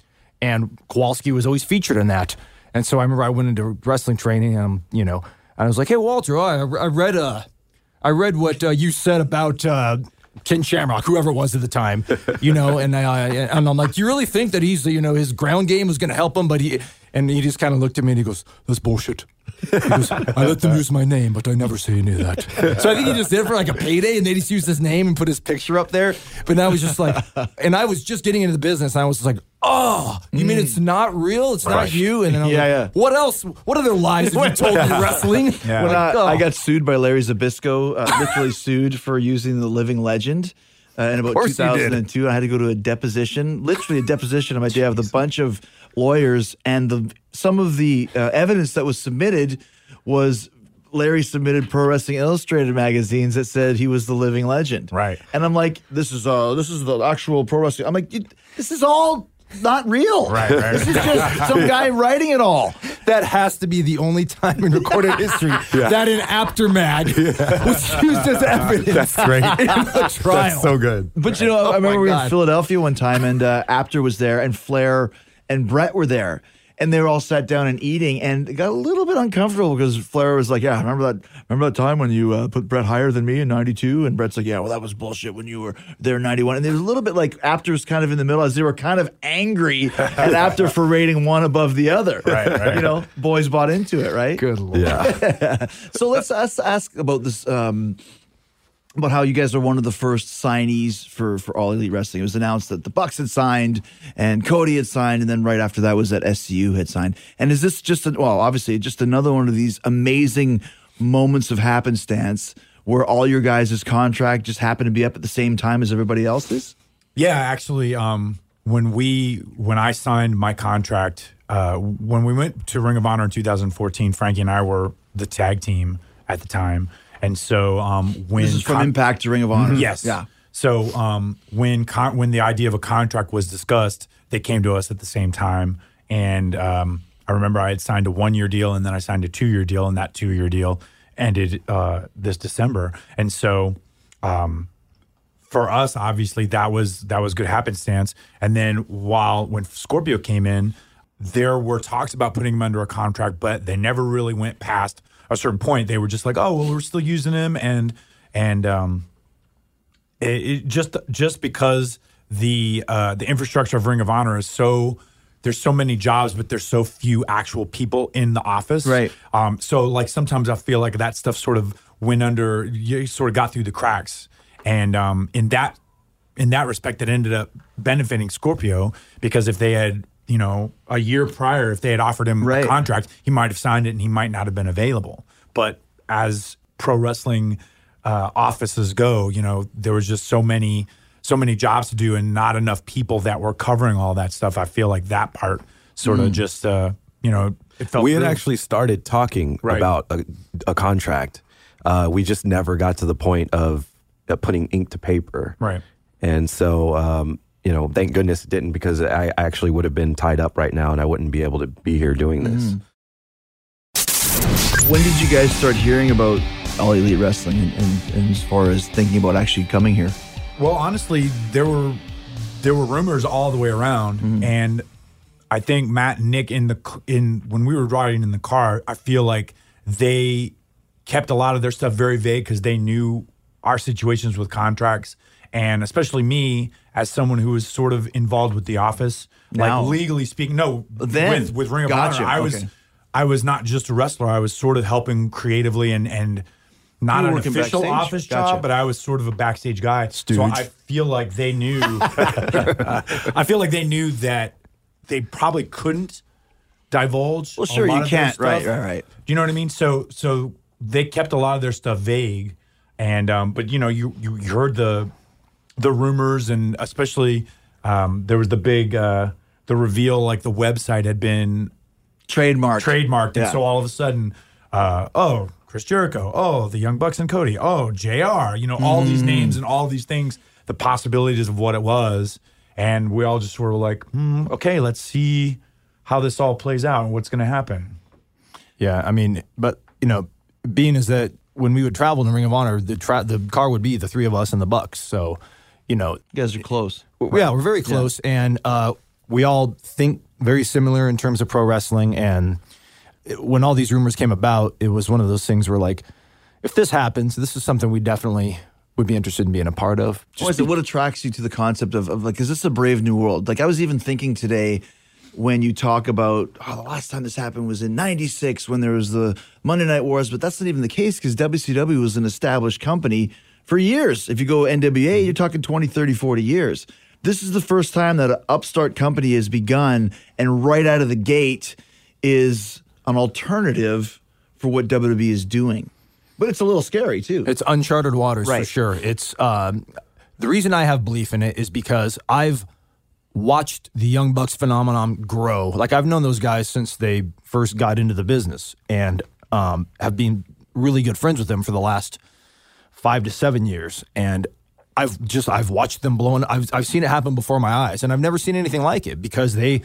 and Kowalski was always featured in that. And so I remember I went into wrestling training, and you know, and I was like, "Hey, Walter, I, I read uh, I read what uh, you said about uh, Ken Shamrock, whoever it was at the time, you know, and I and I'm like, do you really think that he's you know his ground game was going to help him? But he and he just kind of looked at me and he goes, "That's bullshit." He goes, "I let them use my name, but I never say any of that." So I think he just did for like a payday, and they just used his name and put his picture up there. But that was just like, and I was just getting into the business, and I was like. Oh, you mean it's not real? It's not Right. you? And then I was Yeah, like, yeah. What else? What other lies have you [LAUGHS] told me wrestling? [LAUGHS] Yeah. When Like, I, I oh. got sued by Larry Zbyszko, uh, literally [LAUGHS] sued for using the living legend. Uh, in about course you did. 2002, I had to go to a deposition, literally a deposition on my day with a bunch of lawyers, and the some of the uh, evidence that was submitted was Larry submitted Pro Wrestling Illustrated magazines that said he was the living legend. Right. And I'm like, this is uh, this is the actual pro wrestling. I'm like, you- this is all not real. Right, right. [LAUGHS] This is just some guy writing it all. That has to be the only time in recorded history [LAUGHS] that an Apter mag [LAUGHS] was used as evidence. That's great. in a trial. That's so good. But you know, I Oh, remember we were in Philadelphia one time, and uh, Apter was there, and Flair and Brett were there, and they were all sat down and eating, and it got a little bit uncomfortable because Flair was like, "Yeah, remember that? Remember that time when you uh, put Brett higher than me in '92?" And Brett's like, "Yeah, well, that was bullshit when you were there in '91." And there was a little bit like Apter was kind of in the middle, as they were kind of angry [LAUGHS] at Apter for rating one above the other. Right, right. You know, boys bought into it, right? Good lord. Yeah. [LAUGHS] So let's ask, ask about this. Um, about how you guys are one of the first signees for for All Elite Wrestling. It was announced that the Bucks had signed and Cody had signed, and then right after that was that SCU had signed. And is this just a, well, obviously just another one of these amazing moments of happenstance where all your guys' contract just happened to be up at the same time as everybody else's? Yeah, actually, um, when we when I signed my contract, uh, when we went to Ring of Honor in 2014, Frankie and I were the tag team at the time, and so um, when This is from con- Impact to Ring of Honor. Yes. Yeah. So um, when con- when the idea of a contract was discussed, they came to us at the same time, and um, I remember I had signed a one year deal, and then I signed a two year deal, and that two year deal ended uh, this December, and so. Um, for us, obviously, that was that was good happenstance. And then while when Scorpio came in, there were talks about putting him under a contract, but they never really went past a certain point. They were just like, "Oh, well, we're still using him," and and um, it, it just just because the uh, the infrastructure of Ring of Honor is so there's so many jobs, but there's so few actual people in the office. Right. Um, so like sometimes I feel like that stuff sort of went under, you sort of got through the cracks, and um, in that in that respect, it ended up benefiting Scorpio because if they had you know a year prior, if they had offered him Right. a contract, he might have signed it and he might not have been available. But as pro wrestling uh, offices go, you know, there was just so many so many jobs to do and not enough people that were covering all that stuff. I feel like that part sort of just uh, you know it felt we had through. actually started talking Right. about a, a contract. Uh, we just never got to the point of uh, putting ink to paper. Right. And so, um, you know, thank goodness it didn't because I, I actually would have been tied up right now and I wouldn't be able to be here doing this. When did you guys start hearing about All Elite Wrestling and, and, and as far as thinking about actually coming here? Well, honestly, there were there were rumors all the way around, Mm-hmm. and I think Matt and Nick in the in when we were riding in the car, I feel like they kept a lot of their stuff very vague because they knew our situations with contracts, and especially me as someone who was sort of involved with the office, Now. like legally speaking. No, Then. with with Ring of Gotcha. Honor, I was I was not just a wrestler. I was sort of helping creatively and and not an official backstage? office Gotcha. job, but I was sort of a backstage guy. So I feel like they knew. [LAUGHS] I feel like they knew that they probably couldn't divulge. Well, a sure, lot you of can't. Right, right, right. Do you know what I mean? So so they kept a lot of their stuff vague, and um, but you know you you heard the the rumors and especially um, there was the big uh, the reveal like the website had been trademarked trademarked, Yeah. and so all of a sudden, uh, oh, Chris Jericho, oh, the Young Bucks and Cody, oh, Jr. You know, all Mm. these names and all these things, the possibilities of what it was, and we all just sort of like, hmm, okay, let's see how this all plays out and what's going to happen. Yeah, I mean, but you know, being is that when we would travel in Ring of Honor, the tra- the car would be the three of us and the Bucks. So, you know, You guys are close. w- yeah, we're very close, and uh, we all think very similar in terms of pro wrestling. And it- when all these rumors came about, it was one of those things where like, if this happens, this is something we definitely would be interested in being a part of. What is it? What attracts you to the concept of, of like, is this a brave new world? Like, I was even thinking today when you talk about, oh, the last time this happened was in 96 when there was the Monday Night Wars, but that's not even the case because WCW was an established company for years. If you go NWA, you're talking 20, 30, 40 years. This is the first time that an upstart company has begun, and right out of the gate is an alternative for what WWE is doing. But it's a little scary too. It's uncharted waters for sure. It's um, the reason I have belief in it is because I've watched the Young Bucks phenomenon grow. Like I've known those guys since they first got into the business, and um, have been really good friends with them for the last five to seven years. And I've just I've watched them blowing. I've I've seen it happen before my eyes, and I've never seen anything like it because they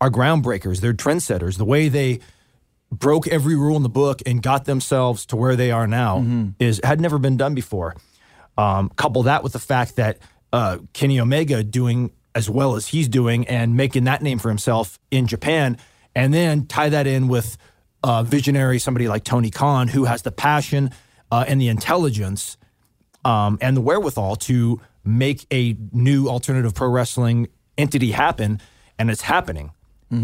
are groundbreakers. They're trendsetters. The way they broke every rule in the book and got themselves to where they are now is had never been done before. Um, couple that with the fact that uh, Kenny Omega doing as well as he's doing and making that name for himself in Japan, and then tie that in with uh, visionary somebody like Tony Khan who has the passion uh, and the intelligence um, and the wherewithal to make a new alternative pro wrestling entity happen, and it's happening.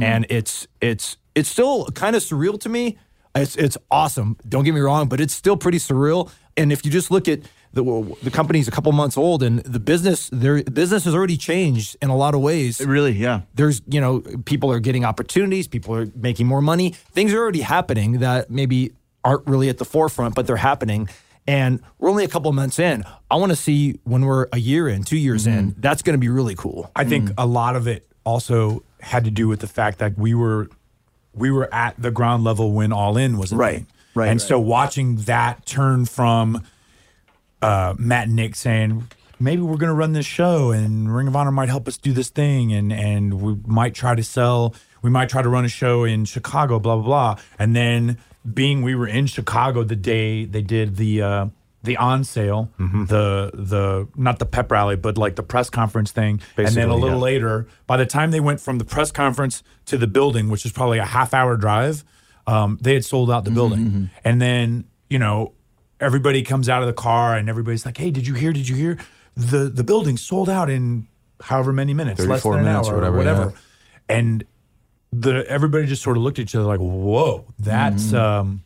And it's it's it's still kind of surreal to me. It's it's awesome. Don't get me wrong, but it's still pretty surreal. And if you just look at the the company's a couple months old, and the business their business has already changed in a lot of ways really, yeah. there's you know people are getting opportunities people are making more money things are already happening that maybe aren't really at the forefront but they're happening and we're only a couple months in. I want to see when we're a year in two years in that's going to be really cool. I think a lot of it also had to do with the fact that we were we were at the ground level when All In was Right, thing. right, And right. so watching that turn from uh, Matt and Nick saying maybe we're going to run this show and Ring of Honor might help us do this thing and and we might try to sell we might try to run a show in Chicago blah blah blah. And then being we were in Chicago the day they did the uh, the on sale the the not the pep rally but like the press conference thing and then a little yeah. later by the time they went from the press conference to the building which is probably a half hour drive um, they had sold out the building and then you know everybody comes out of the car and everybody's like, "Hey, did you hear? Did you hear? The the building sold out in however many minutes, less 34 than an minutes hour or whatever, whatever." And the everybody just sort of looked at each other like, "Whoa, that's um,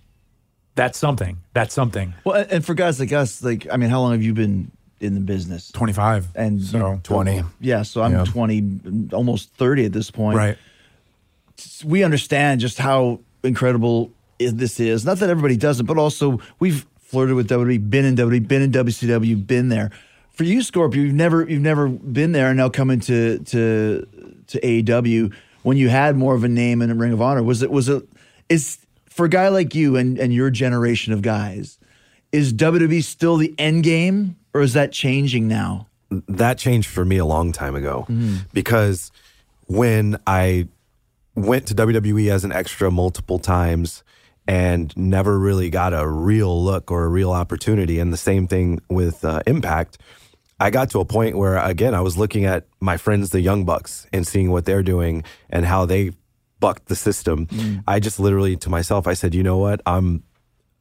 that's something. That's something." Well, and- for guys like us, like I mean, how long have you been in the business? Twenty five And so 20 Yeah, so I'm Yeah. 20, almost 30 at this point. right. We understand just how incredible this is. Not that everybody doesn't, but also we've flirted with WWE, been in WWE, been in WCW, been there. For you, Scorpio, you've never you've never been there, and now coming to to to AEW when you had more of a name in Ring of Honor. Was it was it is for a guy like you and and your generation of guys? Is WWE still the end game, or is that changing now? that changed for me a long time ago because when I went to WWE as an extra multiple times and never really got a real look or a real opportunity, and the same thing with uh, Impact, I got to a point where again I was looking at my friends, the Young Bucks, and seeing what they're doing and how they bucked the system. I just literally to myself, I said, you know what, I'm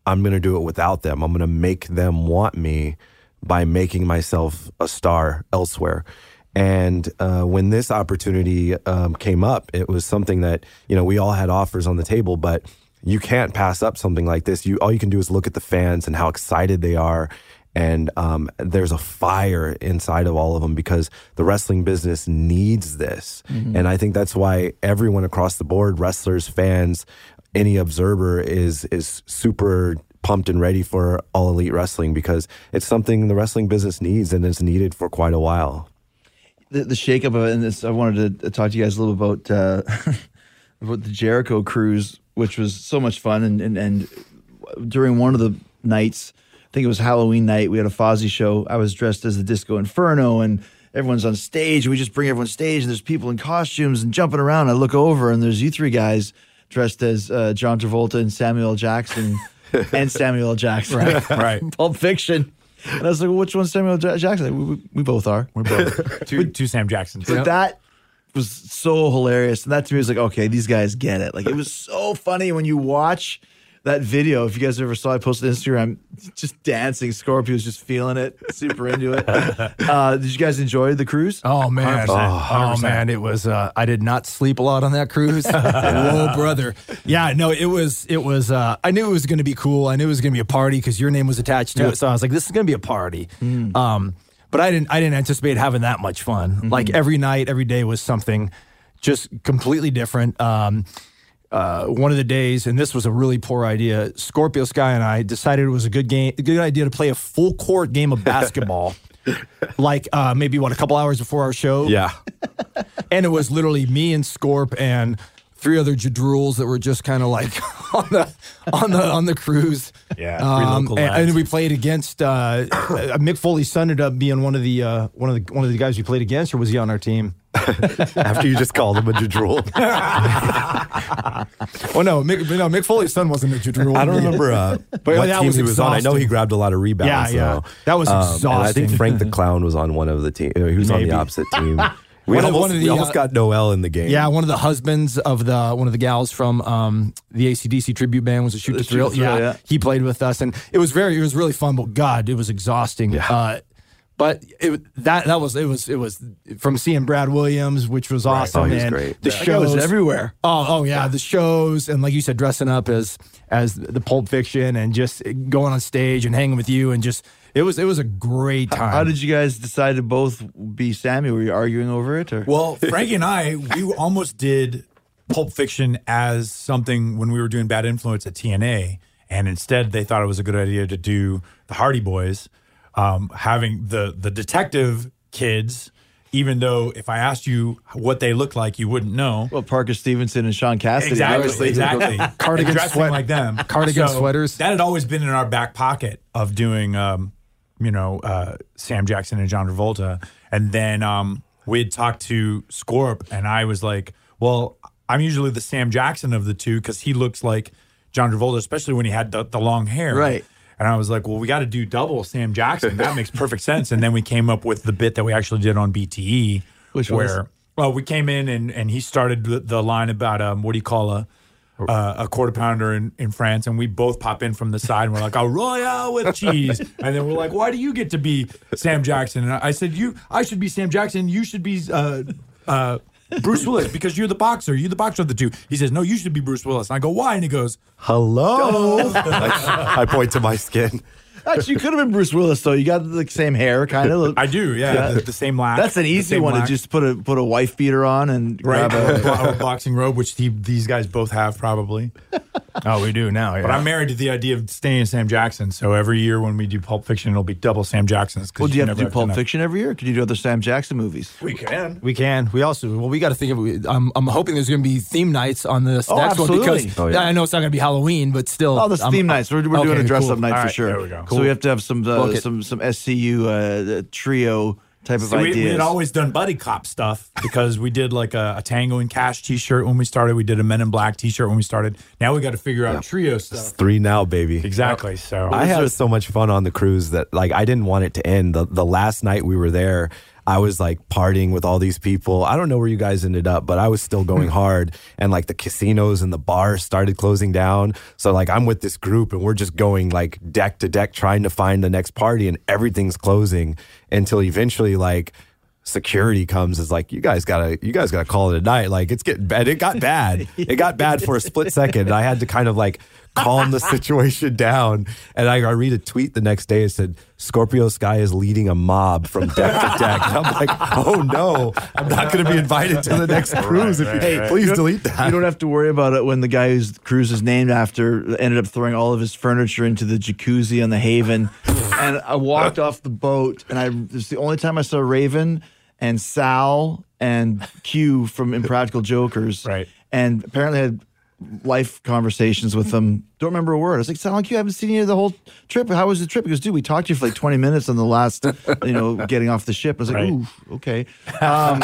I'm going to do it without them. I'm going to make them want me by making myself a star elsewhere. And uh, when this opportunity um, came up, it was something that you know we all had offers on the table, but you can't pass up something like this. You all you can do is look at the fans and how excited they are, and um, there's a fire inside of all of them because the wrestling business needs this, and I think that's why everyone across the board, wrestlers, fans, any observer is is super pumped and ready for all elite wrestling because it's something the wrestling business needs and it's needed for quite a while. the, the shakeup of it, and this, I wanted to talk to you guys a little about uh, [LAUGHS] about the Jericho cruise, which was so much fun. And, and and during one of the nights, think it was Halloween night, we had a Fozzy show. I was dressed as the Disco Inferno, and everyone's on stage. We just bring everyone stage, and there's people in costumes and jumping around. I look over, and there's you three guys dressed as uh, John Travolta and Samuel Jackson. [LAUGHS] and Samuel Jackson, Right, right. [LAUGHS] Pulp Fiction. And I was like, well, which one's Samuel. Ja- Jackson? We, we, we both are. We're both [LAUGHS] two, two Sam Jacksons. But that was so hilarious. And that to me was like, okay, these guys get it. Like it was so funny when you watch that video. If you guys ever saw, I posted on Instagram, just dancing. Scorpio was just feeling it, super into it. [LAUGHS] Uh, did you guys enjoy the cruise? Oh man, 100%. oh, man, it was. Uh, I did not sleep a lot on that cruise. [LAUGHS] Whoa, brother. Yeah, no, it was. It was. Uh, I knew it was going to be cool. I knew it was going to be a party because your name was attached to it. So I was like, this is going to be a party. Um, but I didn't. I didn't anticipate having that much fun. Like every night, every day was something just completely different. Um, uh, one of the days, and this was a really poor idea. Scorpio Sky and I decided it was a good game, a good idea to play a full court game of [LAUGHS] basketball. like uh, maybe what a couple hours before our show, Yeah. and it was literally me and Scorp and three other jadruls that were just kind of like [LAUGHS] on the on the on the cruise. Yeah, um, and, and we played against uh, [COUGHS] Mick Foley's son ended up being one of the uh, one of the one of the guys we played against, or was he on our team? [LAUGHS] After you just called him a jadrul. [LAUGHS] Oh no, Mick, no, Mick Foley's son wasn't a jadrul. I don't remember uh, what that team was he was on. I know he grabbed a lot of rebounds. Yeah, yeah. though. That was And I think. Frank the Clown was on one of the team. He was on the opposite team. We One of- almost, of we the, almost uh, got Noel in the game. Yeah, one of the husbands of the one of the gals from um, the ACDC tribute band was a shoot The to thrill. Thrill, yeah. he played with us, and it was very, it was really fun. But God, it was exhausting. Yeah. Uh, but it, that that was it was it was from seeing Brad Williams, which was awesome. Oh, and great. The was shows everywhere. Oh, oh yeah, the shows and like you said, dressing up as as the Pulp Fiction and just going on stage and hanging with you and just it was it was a great time. How did you guys decide to both be Sammy? Were you arguing over it? Or? Well, [LAUGHS] Frankie and I, we almost did Pulp Fiction as something when we were doing Bad Influence at TNA, and instead they thought it was a good idea to do the Hardy Boys, um, having the the detective kids. Even though if I asked you what they looked like, you wouldn't know. well, Parker Stevenson and Shaun Cassidy. Exactly, obviously. exactly. [LAUGHS] Cardigan And dressing sweat- like them, cardigan sweaters. That had always been in our back pocket of doing, um, you know, uh, Sam Jackson and John Travolta, and then um, we'd talked to Scorp, and I was like, "Well, I'm usually the Sam Jackson of the two because he looks like John Travolta, especially when he had the, the long hair, Right. And I was like, well, we got to do double Sam Jackson. That makes perfect sense. And then we came up with the bit that we actually did on BTE, Which was? where well, we came in and and he started the, the line about um, what do you call a uh, a quarter pounder in, in France, and we both pop in from the side, and we're like, a royale with cheese, and then we're like, why do you get to be Sam Jackson? And I I said, you, I should be Sam Jackson, you should be uh, uh, Bruce Willis because you're the boxer, you're the boxer of the two. He says, no, you should be Bruce Willis, and I go, why? And he goes, Hello. [LAUGHS] I, I point to my skin. Actually, you could have been Bruce Willis though. You got the same hair, kind of. [LAUGHS] I do, yeah, The, the same laugh. That's an easy one laugh. to just put a put a wife beater on and right grab a. a, a boxing robe, which he, these guys both have probably. [LAUGHS] oh, we do now. Yeah. But I'm married to the idea of staying in Sam Jackson. So every year when we do Pulp Fiction, it'll be double Sam Jacksons. 'cause Well, do you have to never do Pulp enough. Fiction every year? Could you do other Sam Jackson movies? We can. We can. We also well, we got to think of. I'm, I'm hoping there's going to be theme nights on this Oh, next one absolutely. because Oh, yeah. I know it's not going to be Halloween, but still. Oh, that's I'm- theme nights. We're, we're doing a dress cool. up night All for right, sure. there we go. So we have to have some uh, some some SCU uh, trio type of So we, ideas. we had always done buddy cop stuff because we did like a, a Tango and Cash T-shirt when we started. We did a Men in Black T-shirt when we started. Now we got to figure out trio stuff. Three now, baby. Exactly. So I had so much fun on the cruise that like I didn't want it to end. The the last night we were there, I was like partying with all these people. I don't know where you guys ended up, but I was still going hmm. hard. And like the casinos and the bars started closing down. So like I'm with this group and we're just going like deck to deck trying to find the next party and everything's closing until eventually like security comes is like you guys gotta you guys gotta call it a night like it's getting bad it got bad [LAUGHS] it got bad for a split second and i had to kind of like calm the situation down and I, I read a tweet the next day it said scorpio sky is leading a mob from deck to deck and i'm like oh no i'm not going to be invited to the next cruise if you, Hey, please you delete that You don't have to worry about it when the guy whose cruise is named after ended up throwing all of his furniture into the jacuzzi on the Haven. and I walked off the boat, and I it's the only time I saw Raven and Sal and Q from Impractical Jokers. Right. And apparently had life conversations with them. Don't remember a word. I was like, sound like you haven't seen you the whole trip. How was the trip? Because, dude, we talked to you for like 20 minutes on the last, you know, getting off the ship. I was like, Right. ooh, okay. Um,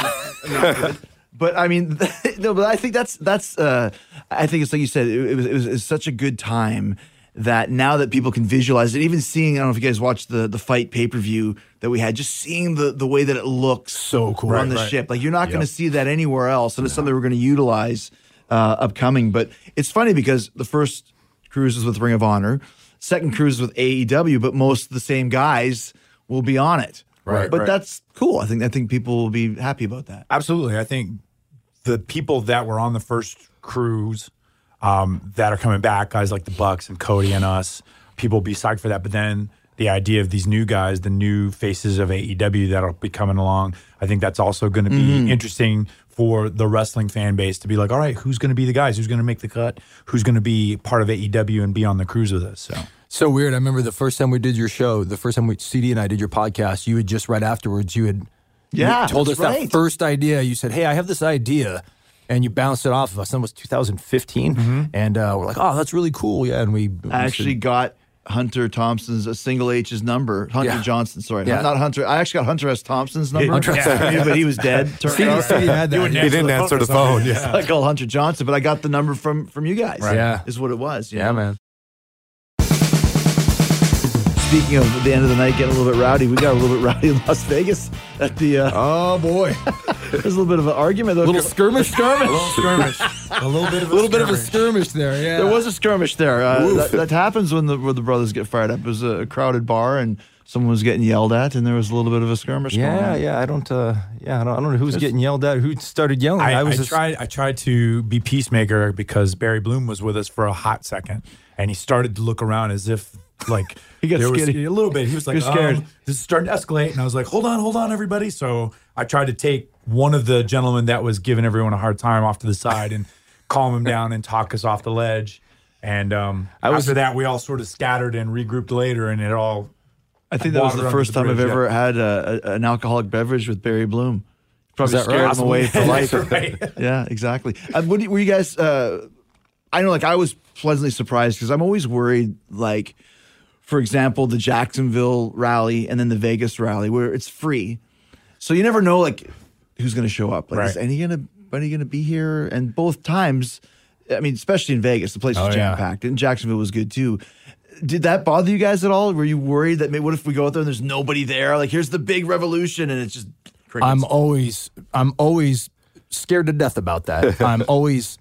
[LAUGHS] but I mean, [LAUGHS] no, but I think that's that's. Uh, I think it's like you said. It, it, was, it was it was such a good time that now that people can visualize it, even seeing. I don't know if you guys watched the the fight pay per view that we had, just seeing the the way that it looks So cool. on Right, the right. ship. Like you're not going to see that anywhere else, and it's something we're going to utilize uh, upcoming. But it's funny because the first cruise is with Ring of Honor, second cruise is with AEW, but most of the same guys will be on it. Right, But right. that's cool. I think I think people will be happy about that. Absolutely. I think the people that were on the first cruise um, that are coming back, guys like the Bucks and Cody and us, people will be psyched for that. But then the idea of these new guys, the new faces of AEW that'll be coming along, I think that's also going to be Mm-hmm. interesting for the wrestling fan base to be like, all right, who's going to be the guys? Who's going to make the cut? Who's going to be part of AEW and be on the cruise with us? So. So weird. I remember the first time we did your show, the first time we CD and I did your podcast, you had just right afterwards, you had you Yeah, told us that's that first idea. You said, Hey, I have this idea. And you bounced it off of us. That was 2015. And uh, we're like, Oh, that's really cool. Yeah. And we, we actually said- got Hunter Thompson's a single H's number. Hunter Yeah. Johnston, sorry, Yeah. not Hunter. I actually got Hunter S. Thompson's number, Hunter S. but he was dead. [LAUGHS] Turned CD, had that. he didn't answer the phone yeah I called Hunter Johnston, but I got the number from from you guys. Right. Yeah. is what it was. Yeah, know? man. Speaking of the end of the night getting a little bit rowdy, we got a little bit [LAUGHS] rowdy in Las Vegas at the. Uh, Oh, boy. [LAUGHS] there's a little bit of an argument. [LAUGHS] A little skirmish, skirmish. skirmish. a little bit of a little bit of a skirmish there. Yeah. There was a skirmish there. Uh, that, that happens when the when the brothers get fired up. It was a crowded bar and someone was getting yelled at, and there was a little bit of a skirmish. going Yeah, on. yeah. I don't. Uh, yeah, I don't, I don't know who's getting yelled at. Who started yelling? I, I, was just, tried. I tried to be peacemaker because Barry Bloom was with us for a hot second, and he started to look around as if like [LAUGHS] He got scared. a little bit. He was like, was scared. "Um, "This is starting to escalate," and I was like, "Hold on, hold on, everybody." So I tried to take one of the gentlemen that was giving everyone a hard time off to the side and [LAUGHS] calm him down and talk us off the ledge. And um, after that, we all sort of scattered and regrouped later, and it all I think that was the first the time I've bridge, ever had a, a, an alcoholic beverage with Barry Bloom. Probably scared right? him away for [LAUGHS] life. right. yeah, exactly. What were you guys? Uh, I know, like I was pleasantly surprised because I'm always worried, like for example, the Jacksonville rally and then the Vegas rally where it's free, so you never know like who's going to show up. Like, is Right. any gonna any going to be here? And both times, I mean, especially in Vegas, the place oh, was Oh, jam packed, and Jacksonville was good too. Did that bother you guys at all? Were you worried that maybe what if we go out there and there's nobody there? Like, here's the big revolution, and it's just crickets. I'm always I'm always scared to death about that. [LAUGHS] I'm always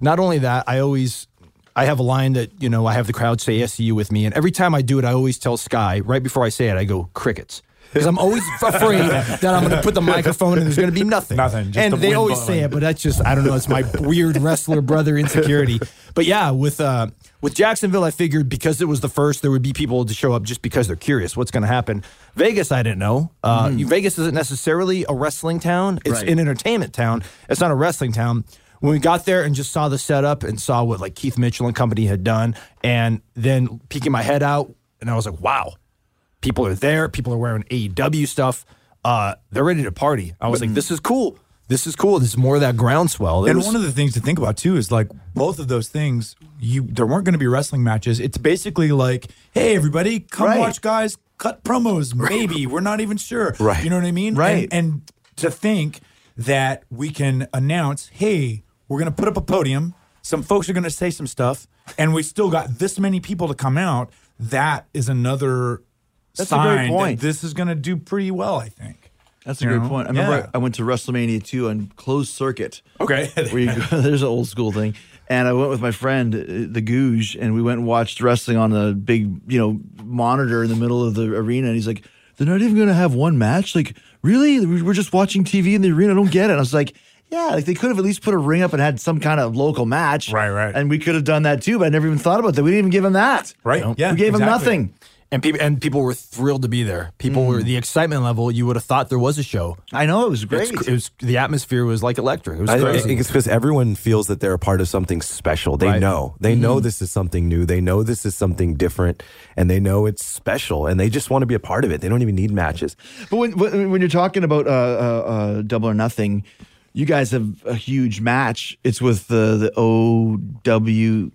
not only that, I always I have a line that, you know, I have the crowd say SCU with me and every time I do it I always tell Sky right before I say it I go crickets. Because I'm always [LAUGHS] afraid that I'm going to put the microphone and there's going to be nothing. Nothing, just and the they always blowing. say it, but that's just I don't know. It's my weird wrestler brother insecurity. But yeah, with uh, with Jacksonville, I figured because it was the first, there would be people to show up just because they're curious what's going to happen. Vegas, I didn't know. Uh, Vegas isn't necessarily a wrestling town; it's Right. an entertainment town. It's not a wrestling town. When we got there and just saw the setup and saw what like Keith Mitchell and company had done, and then peeking my head out, and I was like, wow, people are there. People are wearing AEW stuff. Uh, they're ready to party. I was like, this is cool. This is cool. This is more of that groundswell. And was- one of the things to think about too is like both of those things. You there weren't going to be wrestling matches. It's basically like, hey everybody, come Right. watch guys cut promos. [LAUGHS] Maybe we're not even sure. Right. You know what I mean? Right. And, and to think that we can announce, hey, we're going to put up a podium. Some folks are going to say some stuff, and we still got this many people to come out. That is another That's a great sign point. that this is going to do pretty well. I think. That's a You great know? point. I remember Yeah. I, went to WrestleMania 2 on closed circuit. Okay. [LAUGHS] where you go, [LAUGHS] there's an old school thing. And I went with my friend, uh, the Googe, and we went and watched wrestling on a big, you know, monitor in the middle of the arena. And he's like, "They're not even going to have one match. Like, really? We're just watching TV in the arena. I don't get it." And I was like, "Yeah, like they could have at least put a ring up and had some kind of local match, Right, right. And we could have done that too. But I never even thought about that. We didn't even give him that, Right. Yeah, we gave him nothing. And people and people were thrilled to be there. People were the excitement level. You would have thought there was a show. I know it was It's- great. It was the atmosphere was like electric. It was I, crazy. it's because everyone feels that they're a part of something special. They Right. know. They Mm-hmm. know this is something new. They know this is something different, and they know it's special, and they just want to be a part of it. They don't even need matches. But when when, when you're talking about uh, uh, uh, double or nothing, you guys have a huge match. It's with the the OWE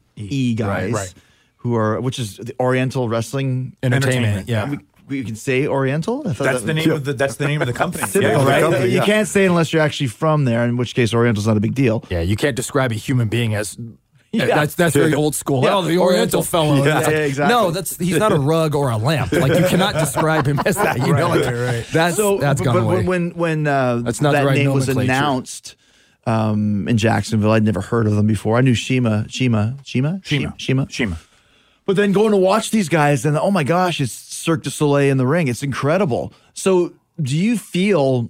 guys, right. who are which is the Oriental Wrestling. Entertainment, Entertainment, yeah. We, we can say Oriental. That's that- the name of [LAUGHS] the. That's the name of the company. Yeah. right? company, you can't say unless you're actually from there. In which case, Oriental's not a big deal. yeah, you can't describe a human being as. [LAUGHS] Yeah. That's that's very old school. Yeah, Oh, the Oriental Oriental. fellow. Yeah, like, yeah, exactly. No, that's he's not a rug or a lamp. Like you cannot describe him as that. You know, like right, right. that's So, that's but, gone but away. when when when uh, That's not that right name was announced um, in Jacksonville, I'd never heard of them before. I knew CIMA, CIMA, CIMA, CIMA. CIMA. CIMA. But then going to watch these guys, and oh my gosh, it's Cirque du Soleil in the ring. It's incredible. So, do you feel?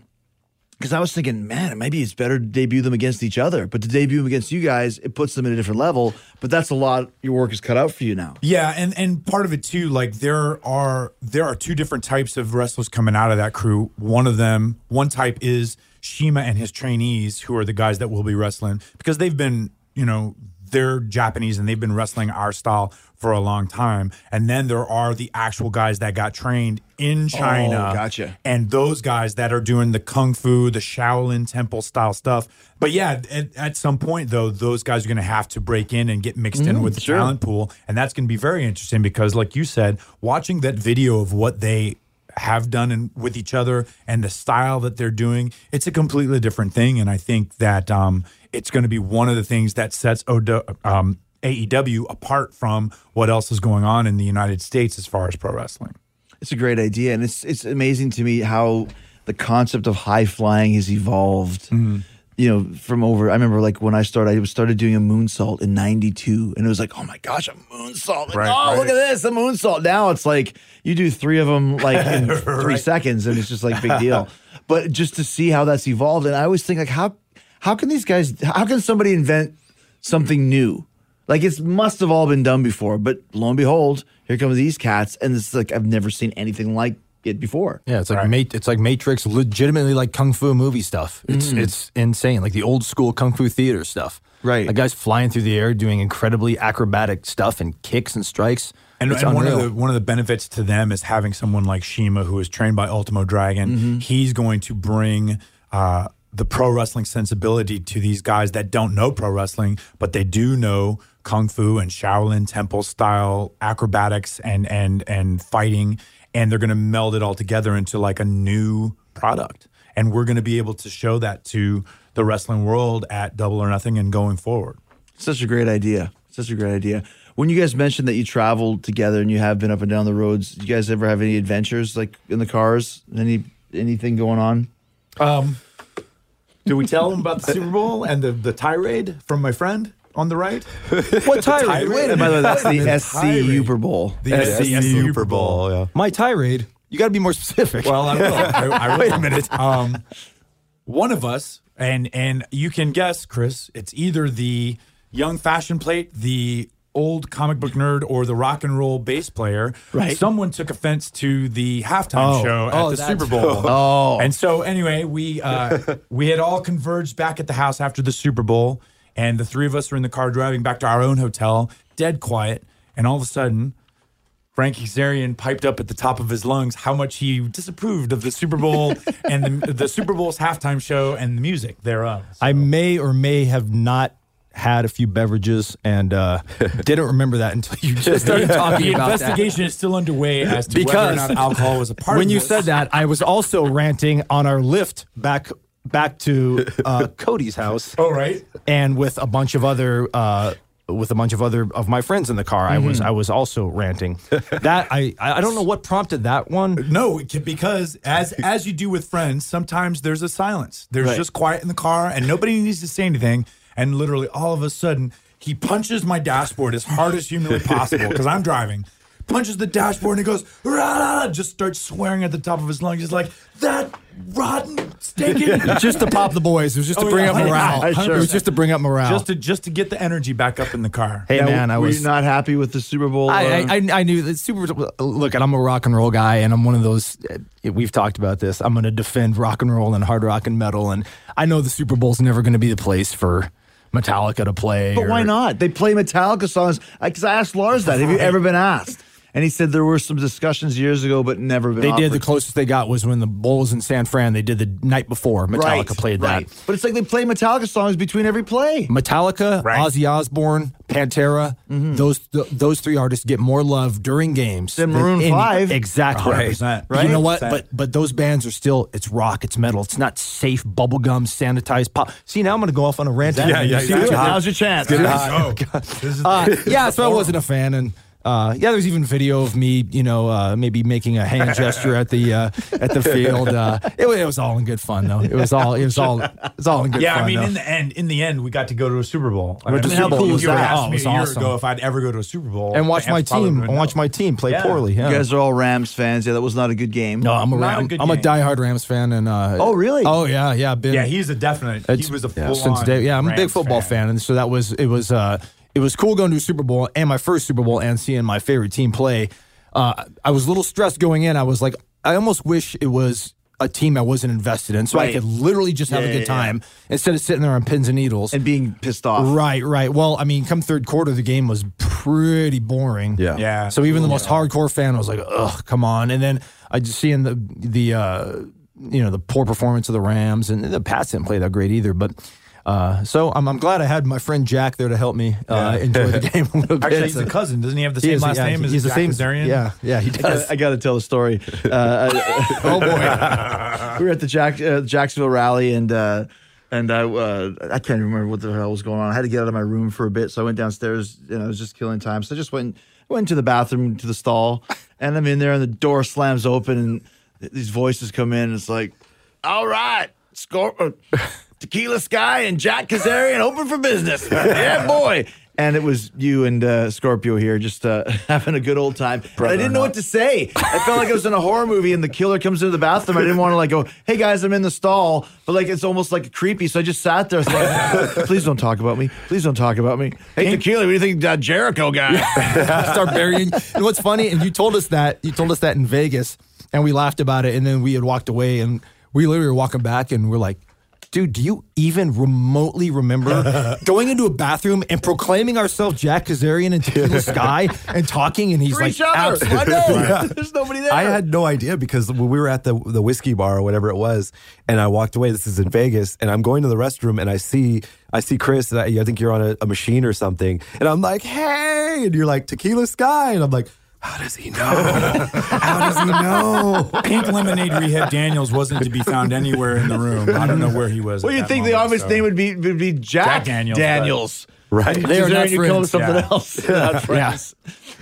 Because I was thinking, man, maybe it's better to debut them against each other, but to debut them against you guys, it puts them at a different level. But that's a lot. Your work is cut out for you now. Yeah, and and part of it too, like there are there are two different types of wrestlers coming out of that crew. One of them, one type is CIMA and his trainees, who are the guys that will be wrestling because they've been, you know, they're Japanese and they've been wrestling our style for a long time. And then there are the actual guys that got trained in China. Oh, gotcha. And those guys that are doing the kung fu, the Shaolin Temple style stuff. But yeah, at, at some point though, those guys are going to have to break in and get mixed in with the sure. talent pool, and that's going to be very interesting because, like you said, watching that video of what they have done and with each other and the style that they're doing, it's a completely different thing. And I think that um, it's going to be one of the things that sets Odo, um, AEW apart from what else is going on in the United States as far as pro wrestling. It's a great idea, and it's it's amazing to me how the concept of high flying has evolved. Mm-hmm. You know, from over. I remember like when I started, I started doing a moonsault in '92, and it was like, oh my gosh, a moonsault! Like, Right, oh, right. look at this, a moonsault. Now it's like you do three of them like [LAUGHS] in three seconds, and it's just like big deal. [LAUGHS] but just to see how that's evolved, and I always think like, how how can these guys? How can somebody invent something new? Like it must have all been done before, but lo and behold, here come these cats, and it's like I've never seen anything like it before. Yeah, it's like Ma- it's like Matrix, legitimately like kung fu movie stuff. It's it's insane, like the old school kung fu theater stuff. Right. like guys flying through the air, doing incredibly acrobatic stuff and kicks and strikes. And, it's and one of the one of the benefits to them is having someone like CIMA, who is trained by Ultimo Dragon. Mm-hmm. He's going to bring uh, the pro wrestling sensibility to these guys that don't know pro wrestling, but they do know kung fu and Shaolin Temple style acrobatics and and and fighting, and they're going to meld it all together into like a new product. And we're going to be able to show that to the wrestling world at Double or Nothing and going forward. Such a great idea. Such a great idea. When you guys mentioned that you traveled together and you have been up and down the roads, do you guys ever have any adventures like in the cars? Any anything going on? Um, do we tell them about the Super Bowl and the, the tirade from my friend on the right? [LAUGHS] what tirade? tirade? Wait a And by the way, minute. that's the The SC tirade. Super Bowl. The SC Super Bowl. yeah. My tirade. You got to be more specific. Well, I will. I, I [LAUGHS] will. Wait a minute. Um, one of us, and and you can guess, Chris. It's either the young fashion plate, the old comic book nerd, or the rock and roll bass player. Right. Someone took offense to the halftime Oh. show at Oh, the Super Bowl. Oh. And so anyway, we uh, [LAUGHS] we had all converged back at the house after the Super Bowl, and the three of us were in the car driving back to our own hotel, dead quiet, and all of a sudden. Frank Kazarian piped up at the top of his lungs how much he disapproved of the Super Bowl [LAUGHS] and the, the Super Bowl's halftime show and the music thereof. I may or may have not had a few beverages and uh, [LAUGHS] didn't remember that until you just started [LAUGHS] The talking about that. investigation is still underway as to whether or not alcohol was a part when you this. said that, I was also ranting on our Lyft back back to [LAUGHS] uh, Cody's house. Oh, right. and with a bunch of other uh, with a bunch of other of my friends in the car. I was I was also ranting. that I I don't know what prompted that one. No, it can- because as as you do with friends, sometimes there's a silence. There's Right. just quiet in the car, and nobody needs to say anything. And literally, all of a sudden, he punches my dashboard as hard as humanly possible [LAUGHS] because I'm driving. Punches the dashboard and he goes, "Rah!" just starts swearing at the top of his lungs. He's like, "That rotten stinking." [LAUGHS] just to pop the boys. It was just to Oh, bring yeah, up morale. [LAUGHS] 100%. It was just to bring up morale. just to just to get the energy back up in the car. hey Now, man, I were was you not happy with the Super Bowl? I, uh, I, I I knew that super. Bowl. Look, and I'm a rock and roll guy, and I'm one of those. uh, We've talked about this. I'm going to defend rock and roll and hard rock and metal, and I know the Super Bowl's never going to be the place for Metallica to play. But why or- not? They play Metallica songs. Because I asked Lars that. Have you ever been asked? And he said there were some discussions years ago, but never been. They did. The closest they got was when the Bulls in San Fran. They did the night before Metallica Right, played that. right. But it's like they play Metallica songs between every play. Metallica, Right. Ozzy Osbourne, Pantera, those th- those three artists get more love during games Than Maroon any- 5. Exactly. 100%. You know what? But but those bands are still it's rock, it's metal, it's not safe bubblegum, sanitized pop. See, now I'm going to go off on a rant. Yeah, yeah, See yeah. what- Now's your chance. Oh, [LAUGHS] this is, uh, yeah, so I wasn't a fan, and uh, yeah, there's even video of me, you know, uh, maybe making a hand gesture at the uh, at the field. Uh, it, it was all in good fun, though. It was all it was all it was all in good fun. yeah, fun. I mean, though. in the end, in the end, we got to go to a Super Bowl. I Went to mean, Super Bowl. if Was you were that- asked oh, it me was a year awesome. ago if I'd ever go to a Super Bowl and watch my team, would've watch my team play Yeah. poorly. Yeah. You guys are all Rams fans. Yeah, that was not a good game. no, I'm a Not a Ram, good I'm a diehard Rams fan, and uh, Oh, really? Oh yeah, yeah. Been, Yeah, he's a definite. He was a yeah, full since day. Yeah, I'm a big football fan. and so that was it was uh it was cool going to a Super Bowl and my first Super Bowl and seeing my favorite team play. Uh, I was a little stressed going in. I was like, I almost wish it was a team I wasn't invested in, so I could literally just have Yeah, a good yeah, yeah. time instead of sitting there on pins and needles. And being pissed off. Right, right. Well, I mean, come third quarter, the game was pretty boring. Yeah. Yeah. So even the most hardcore fan was like, "Ugh, come on!" And then I just seeing the the uh, you know the poor performance of the Rams and the Pats didn't play that great either. But uh, so I'm, I'm glad I had my friend Jack there to help me uh, enjoy the game a little bit. Actually, he's a cousin. Doesn't he have the He same is, last yeah, name as he's Jack the same. Kazarian? Yeah, yeah, he I does. gotta, I gotta tell the story. [LAUGHS] Uh, oh boy. [LAUGHS] we were at the Jack, uh, Jacksonville rally, and uh, and I uh, I can't remember what the hell was going on. I had to get out of my room for a bit, so I went downstairs. and I was just killing time, so I just went went to the bathroom to the stall, and I'm in there, and the door slams open, and these voices come in. And it's like, all right, score. Tequila Sky and Jack Kazarian open for business. yeah, boy. And it was you and uh, Scorpio here just uh, [LAUGHS] having a good old time. But I didn't know what to say. I felt like I was in a horror movie and the killer comes into the bathroom. I didn't want to like go, hey guys, I'm in the stall. But like it's almost like creepy. So I just sat there. Like, [LAUGHS] please don't talk about me. Please don't talk about me. Hey, Tequila, what do you think of that Jericho guy? [LAUGHS] start burying. And what's funny, and you told us that you told us that in Vegas, and we laughed about it, and then we had walked away, and we literally were walking back, and we're like. Dude, do you even remotely remember [LAUGHS] going into a bathroom and proclaiming ourselves Jack Kazarian and Tequila [LAUGHS] Sky and talking? And he's For like, each other. absolutely. I know. There's nobody there. I had no idea because when we were at the the whiskey bar or whatever it was, and I walked away. This is in Vegas, and I'm going to the restroom, and I see I see Chris. And I, I think you're on a, a machine or something, and I'm like, "Hey!" And you're like, "Tequila Sky," and I'm like, "How does he know? How does he know?" Pink Lemonade Rehab Daniels wasn't to be found anywhere in the room. I don't know where he was. Well, you that think the obvious so. name would be would be Jack, Jack Daniels, Daniels. Right? They are Kazarian, not you called it something Yeah. else. [LAUGHS] They're not Yeah.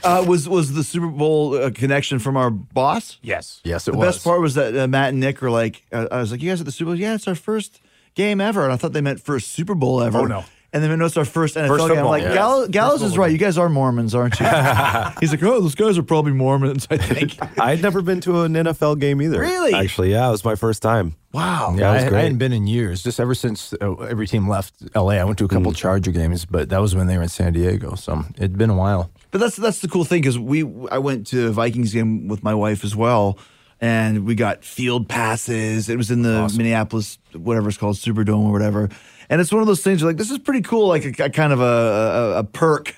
Uh, was was the Super Bowl uh, connection from our boss? Yes. Yes, it the was. best part was that uh, Matt and Nick were like, uh, I was like, you guys at the Super Bowl? Yeah, it's our first game ever. And I thought they meant first Super Bowl ever. Oh, no. And then no, it's our first NFL First game. I'm like, yeah. Gallows, Gallows is right. You guys are Mormons, aren't you? [LAUGHS] He's like, oh, those guys are probably Mormons, I think. I'd never been to an NFL game either. Really? Actually, yeah, it was my first time. wow. Yeah, it was I, I, hadn't been in years. Just ever since uh, every team left LA, I went to a Mm. couple Charger games, but that was when they were in San Diego. So it'd been a while. But that's that's the cool thing because we I went to a Vikings game with my wife as well, and we got field passes. It was in the Minneapolis whatever it's called Superdome or whatever, and it's one of those things. You're like, this is pretty cool, like a, a kind of a, a a perk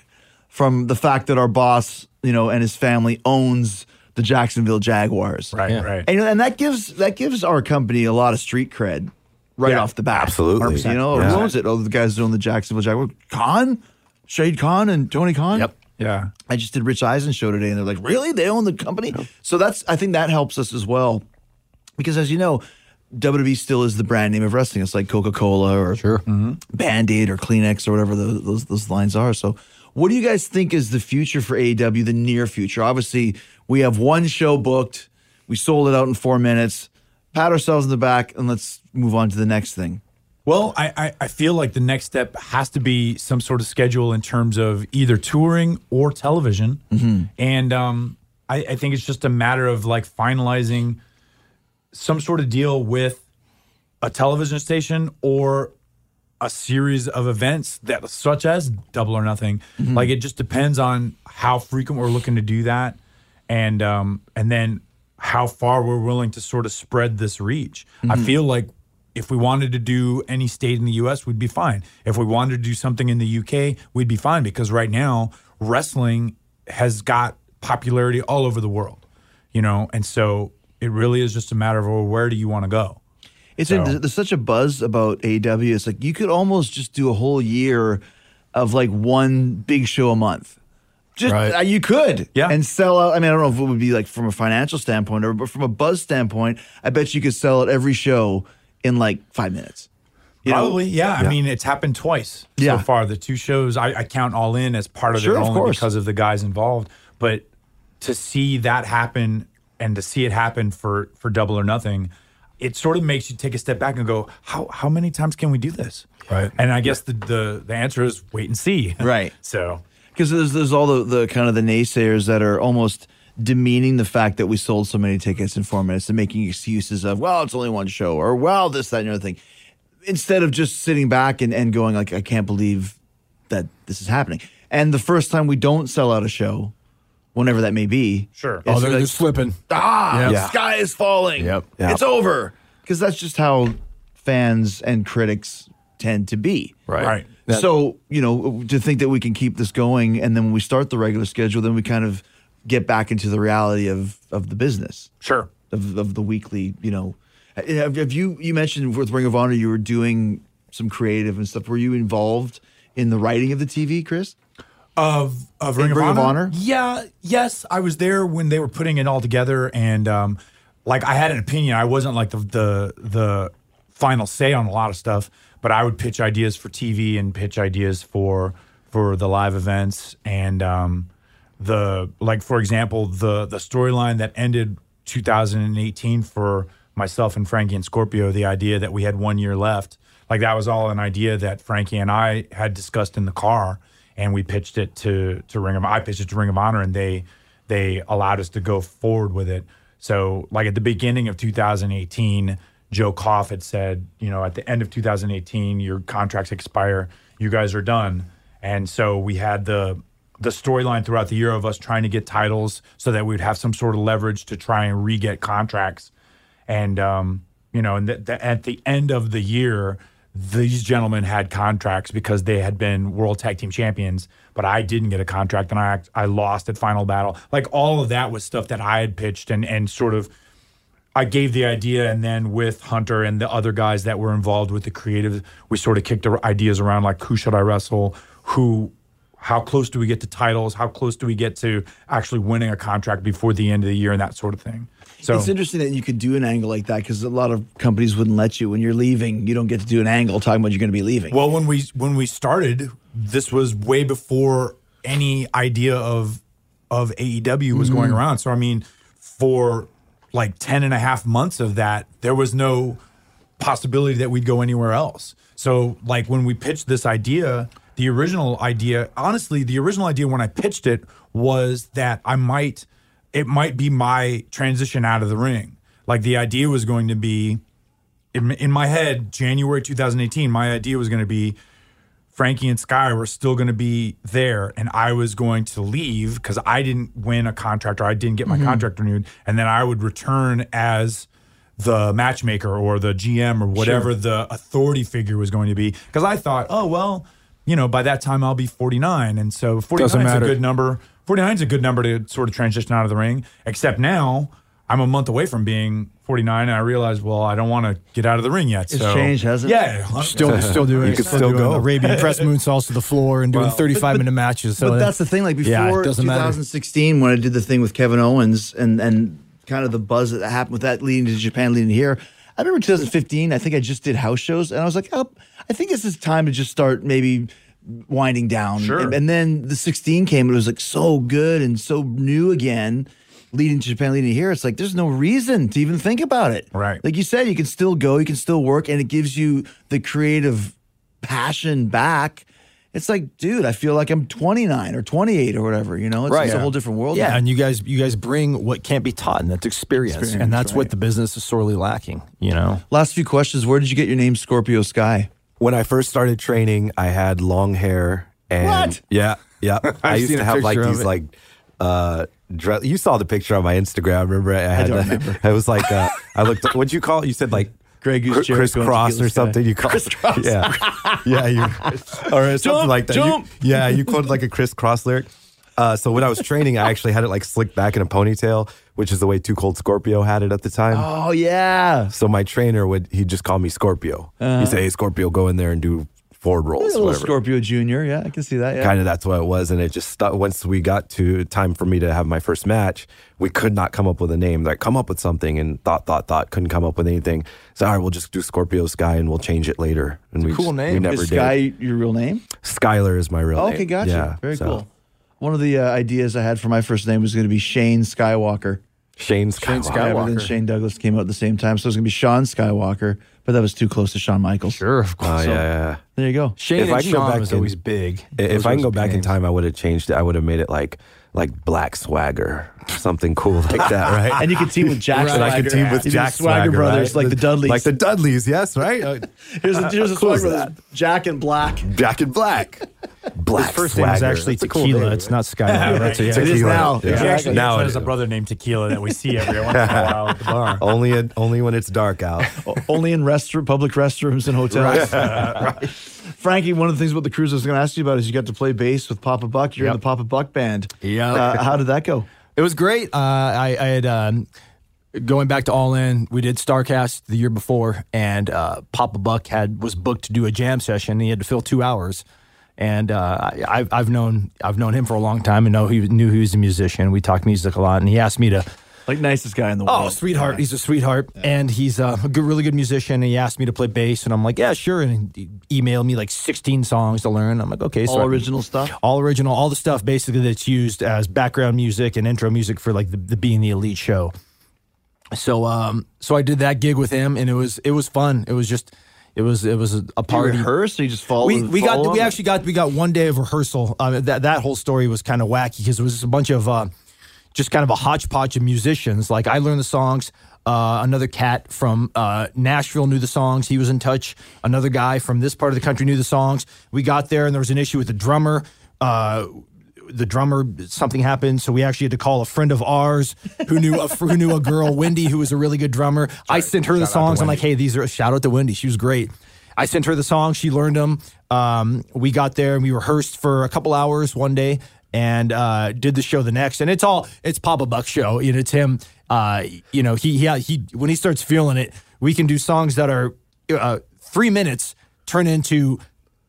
from the fact that our boss, you know, and his family owns the Jacksonville Jaguars, Right, Yeah. right. and, and that gives that gives our company a lot of street cred right Yeah, off the bat. absolutely. 100%. You know, Yeah. who owns it? Oh, the guys own the Jacksonville Jaguars. Khan? Shad Khan and Tony Khan? Yep. Yeah. I just did Rich Eisen show today, and they're like, "Really? They own the company?" So that's I think that helps us as well, because as you know, WWE still is the brand name of wrestling. It's like Coca Cola or sure. Mm-hmm. Band Aid or Kleenex or whatever those, those those lines are. So, what do you guys think is the future for AEW? The near future? Obviously, we have one show booked. We sold it out in four minutes. Pat ourselves in the back, and let's move on to the next thing. Well, I, I, I feel like the next step has to be some sort of schedule in terms of either touring or television. And um, I, I think it's just a matter of like finalizing some sort of deal with a television station or a series of events that such as double or nothing. Like it just depends on how frequent we're looking to do that and um and then how far we're willing to sort of spread this reach. I feel like if we wanted to do any state in the us we'd be fine if we wanted to do something in the uk we'd be fine because right now wrestling has got popularity all over the world you know and so it really is just a matter of well, where do you want to go It's So- there's such a buzz about AW. It's like you could almost just do a whole year of like one big show a month. Just Right. uh, you could, Yeah. and sell out. I mean, I don't know if it would be like from a financial standpoint, or but from a buzz standpoint, I bet you could sell out every show in like five minutes. You? Probably, yeah. I mean, it's happened twice Yeah. so far. The two shows I, I count all in as part of Sure, it only course. because of the guys involved. But to see that happen and to see it happen for for double or nothing, it sort of makes you take a step back and go, how how many times can we do this? Right. And I guess the the, the answer is wait and see. Right. [LAUGHS] so because there's there's all the, the kind of the naysayers that are almost demeaning the fact that we sold so many tickets in four minutes and making excuses of well it's only one show or well this that and the other thing instead of just sitting back and, and going like I can't believe that this is happening and the first time we don't sell out a show whenever that may be Sure. Oh, it's they're, like, they're slipping. ah Yep. the sky is falling Yep. it's over because that's just how fans and critics tend to be Right. Right. That- so, you know, to think that we can keep this going and then when we start the regular schedule, then we kind of get back into the reality of of the business, sure. of, of the weekly, you know. Have, have you you mentioned with Ring of Honor you were doing some creative and stuff. Were you involved in the writing of the TV, Chris? of of Ring, of, Ring of Honor? Honor? Yeah, yes, I was there when they were putting it all together, and um, like I had an opinion. I wasn't like the the the final say on a lot of stuff, but I would pitch ideas for TV and pitch ideas for for the live events and um, the like for example the the storyline that ended 2018 for myself and Frankie and Scorpio. The idea that we had one year left, like that was all an idea that Frankie and I had discussed in the car and we pitched it to to Ring of I pitched it to Ring of Honor and they they allowed us to go forward with it. So like at the beginning of 2018, Joe Koff had said, you know, at the end of 2018, your contracts expire, you guys are done. And so we had the the storyline throughout the year of us trying to get titles so that we'd have some sort of leverage to try and re-get contracts. And um, you know, and th- th- at the end of the year, these gentlemen had contracts because they had been world tag team champions, but I didn't get a contract and I I lost at Final Battle. Like all of that was stuff that I had pitched and and sort of I gave the idea, and then with Hunter and the other guys that were involved with the creative, we sort of kicked ideas around like who should I wrestle, who, how close do we get to titles, how close do we get to actually winning a contract before the end of the year, and that sort of thing. So It's interesting that you could do an angle like that because a lot of companies wouldn't let you when you're leaving. You don't get to do an angle talking about you're going to be leaving. Well, when we when we started, this was way before any idea of of AEW was going mm-hmm. around. So I mean, for like 10 and a half months of that, there was no possibility that we'd go anywhere else. So like when we pitched this idea, the original idea, honestly, the original idea when I pitched it was that I might it might be my transition out of the ring. Like the idea was going to be in, in my head, January 2018, my idea was going to be Frankie and Sky were still going to be there, and I was going to leave because I didn't win a contract or I didn't get my mm-hmm. contract renewed, and then I would return as the matchmaker or the GM or whatever the authority figure was going to be. Because I thought, oh well, you know, by that time I'll be 49, and so 49 is a good number. 49 is a good number to sort of transition out of the ring. Except now I'm a month away from being 49, and I realized, well, I don't want to get out of the ring yet. It's so changed, hasn't it? Yeah, Still, still doing. You can still doing go. Arabian press [LAUGHS] moonsaults to the floor and doing Well, 35 minute matches. So but that's the thing. Like before doesn't matter. 2016, when I did the thing with Kevin Owens and and kind of the buzz that happened with that leading to Japan, leading here. I remember 2015. I think I just did house shows, and I was like, oh, I think this is time to just start maybe winding down. Sure. And, and then the 16 came. It was like so good and so new again. Leading to Japan, leading to here, it's like there's no reason to even think about it. Right. Like you said, you can still go, you can still work, and it gives you the creative passion back. It's like, dude, I feel like I'm 29 or 28 or whatever. You know, it's, Right. it's a whole different world. Yeah, now. and you guys you guys bring what can't be taught, and that's experience, Experience, and that's right. what the business is sorely lacking. You know, Last few questions. Where did you get your name, Scorpio Sky? When I first started training, I had long hair and What? yeah, yeah. [LAUGHS] I used to have like these it. like uh dress. You saw the picture on my Instagram. Remember? I had don't remember. [LAUGHS] I was like, uh, I looked. What'd you call it? You said like Greg Goose cr- Jericho and Kris Kross or something. You called. Yeah, yeah. You or something Jump, like that. You- yeah, you quoted like a Kris Kross lyric. Uh, so when I was training, I actually had it like slicked back in a ponytail, which is the way Too Cold Scorpio had it at the time. Oh yeah, So my trainer would he'd just call me Scorpio. He'd uh-huh. say, "Hey, Scorpio, go in there and do forward a rolls, little whatever." Scorpio Junior. Yeah, I can see that. Yeah. Kind of that's what it was, and it just stuck. Once we got to time for me to have my first match, we could not come up with a name. Like come up with something, and thought, thought, thought, couldn't come up with anything. So all right, we'll just do Scorpio Sky, and we'll change it later. And we cool just- name. We never Is did. Sky your real name? Skylar is my real Oh, name. okay, gotcha. Yeah, Very so cool. One of the uh, ideas I had for my first name was going to be Shane Skywalker. Shane Skywalker. Yeah, but then Shane Douglas came out at the same time, so it was going to be Sean Skywalker, but that was too close to Shawn Michaels. sure, of Oh course. yeah, yeah. There you go. Shane If I and can go Sean back was in- always big. If Those I can go big back in time, I would have changed it. I would have made it like like Black Swagger, something cool like that, right? And you could team with Jack and I could team with You Jack Swagger, Swagger, brothers, right? like the Dudleys. like the Dudleys. Yes, right. Uh, here's a, here's a cool Swagger is brothers, Jack and Black. Jack and Black. [LAUGHS] Black His first Swagger. name is actually That's a cool Tequila. name, it's right? not Skywalker. That's a- yeah. It is now. Yeah. He Exactly. actually Now it has a brother named Tequila that we see every once in a [LAUGHS] while at the bar. Only in, only when it's dark out. Only in restroom, public restrooms and hotels. [LAUGHS] Frankie, one of the things about the cruise I was going to ask you about is you got to play bass with Papa Buck. You're in the Papa Buck band. Yeah. Uh, how did that go? It was great. Uh, I, I had um, going back to All In. We did Starcast the year before, and uh, Papa Buck had was booked to do a jam session. He had to fill two hours, and uh, I, I've I've known I've known him for a long time and know he knew he was a musician. We talked music a lot, and he asked me to. Like nicest guy in the world. Oh, sweetheart! He's a sweetheart, and he's uh, a good, really good musician. And he asked me to play bass, and I'm like, yeah, sure. And he emailed me like 16 songs to learn. I'm like, okay, so All I- original stuff. all original, all the stuff basically that's used as background music and intro music for like the, the being the elite show. So um so I did that gig with him and it was it was fun. It was just it was it was a, a Did you party. rehearse or you just follow? We, we got follow we actually got we got one day of rehearsal. Um, that that whole story was kind of wacky because it was just a bunch of uh, just kind of a hodgepodge of musicians. Like I learned the songs. Uh, another cat from uh, Nashville knew the songs. He was in touch. Another guy from this part of the country knew the songs. We got there and there was an issue with the drummer. Uh, the drummer something happened, so we actually had to call a friend of ours who knew a, who knew a girl, Wendy, who was a really good drummer. I sent her the songs. I'm like, hey, these are a shout out to Wendy. She was great. I sent her the songs. She learned them. Um, we got there and we rehearsed for a couple hours one day and uh, did the show the next. And it's all it's Papa Buck's show. You know, it's him. Uh, you know, he he he when he starts feeling it, we can do songs that are uh, three minutes turn into.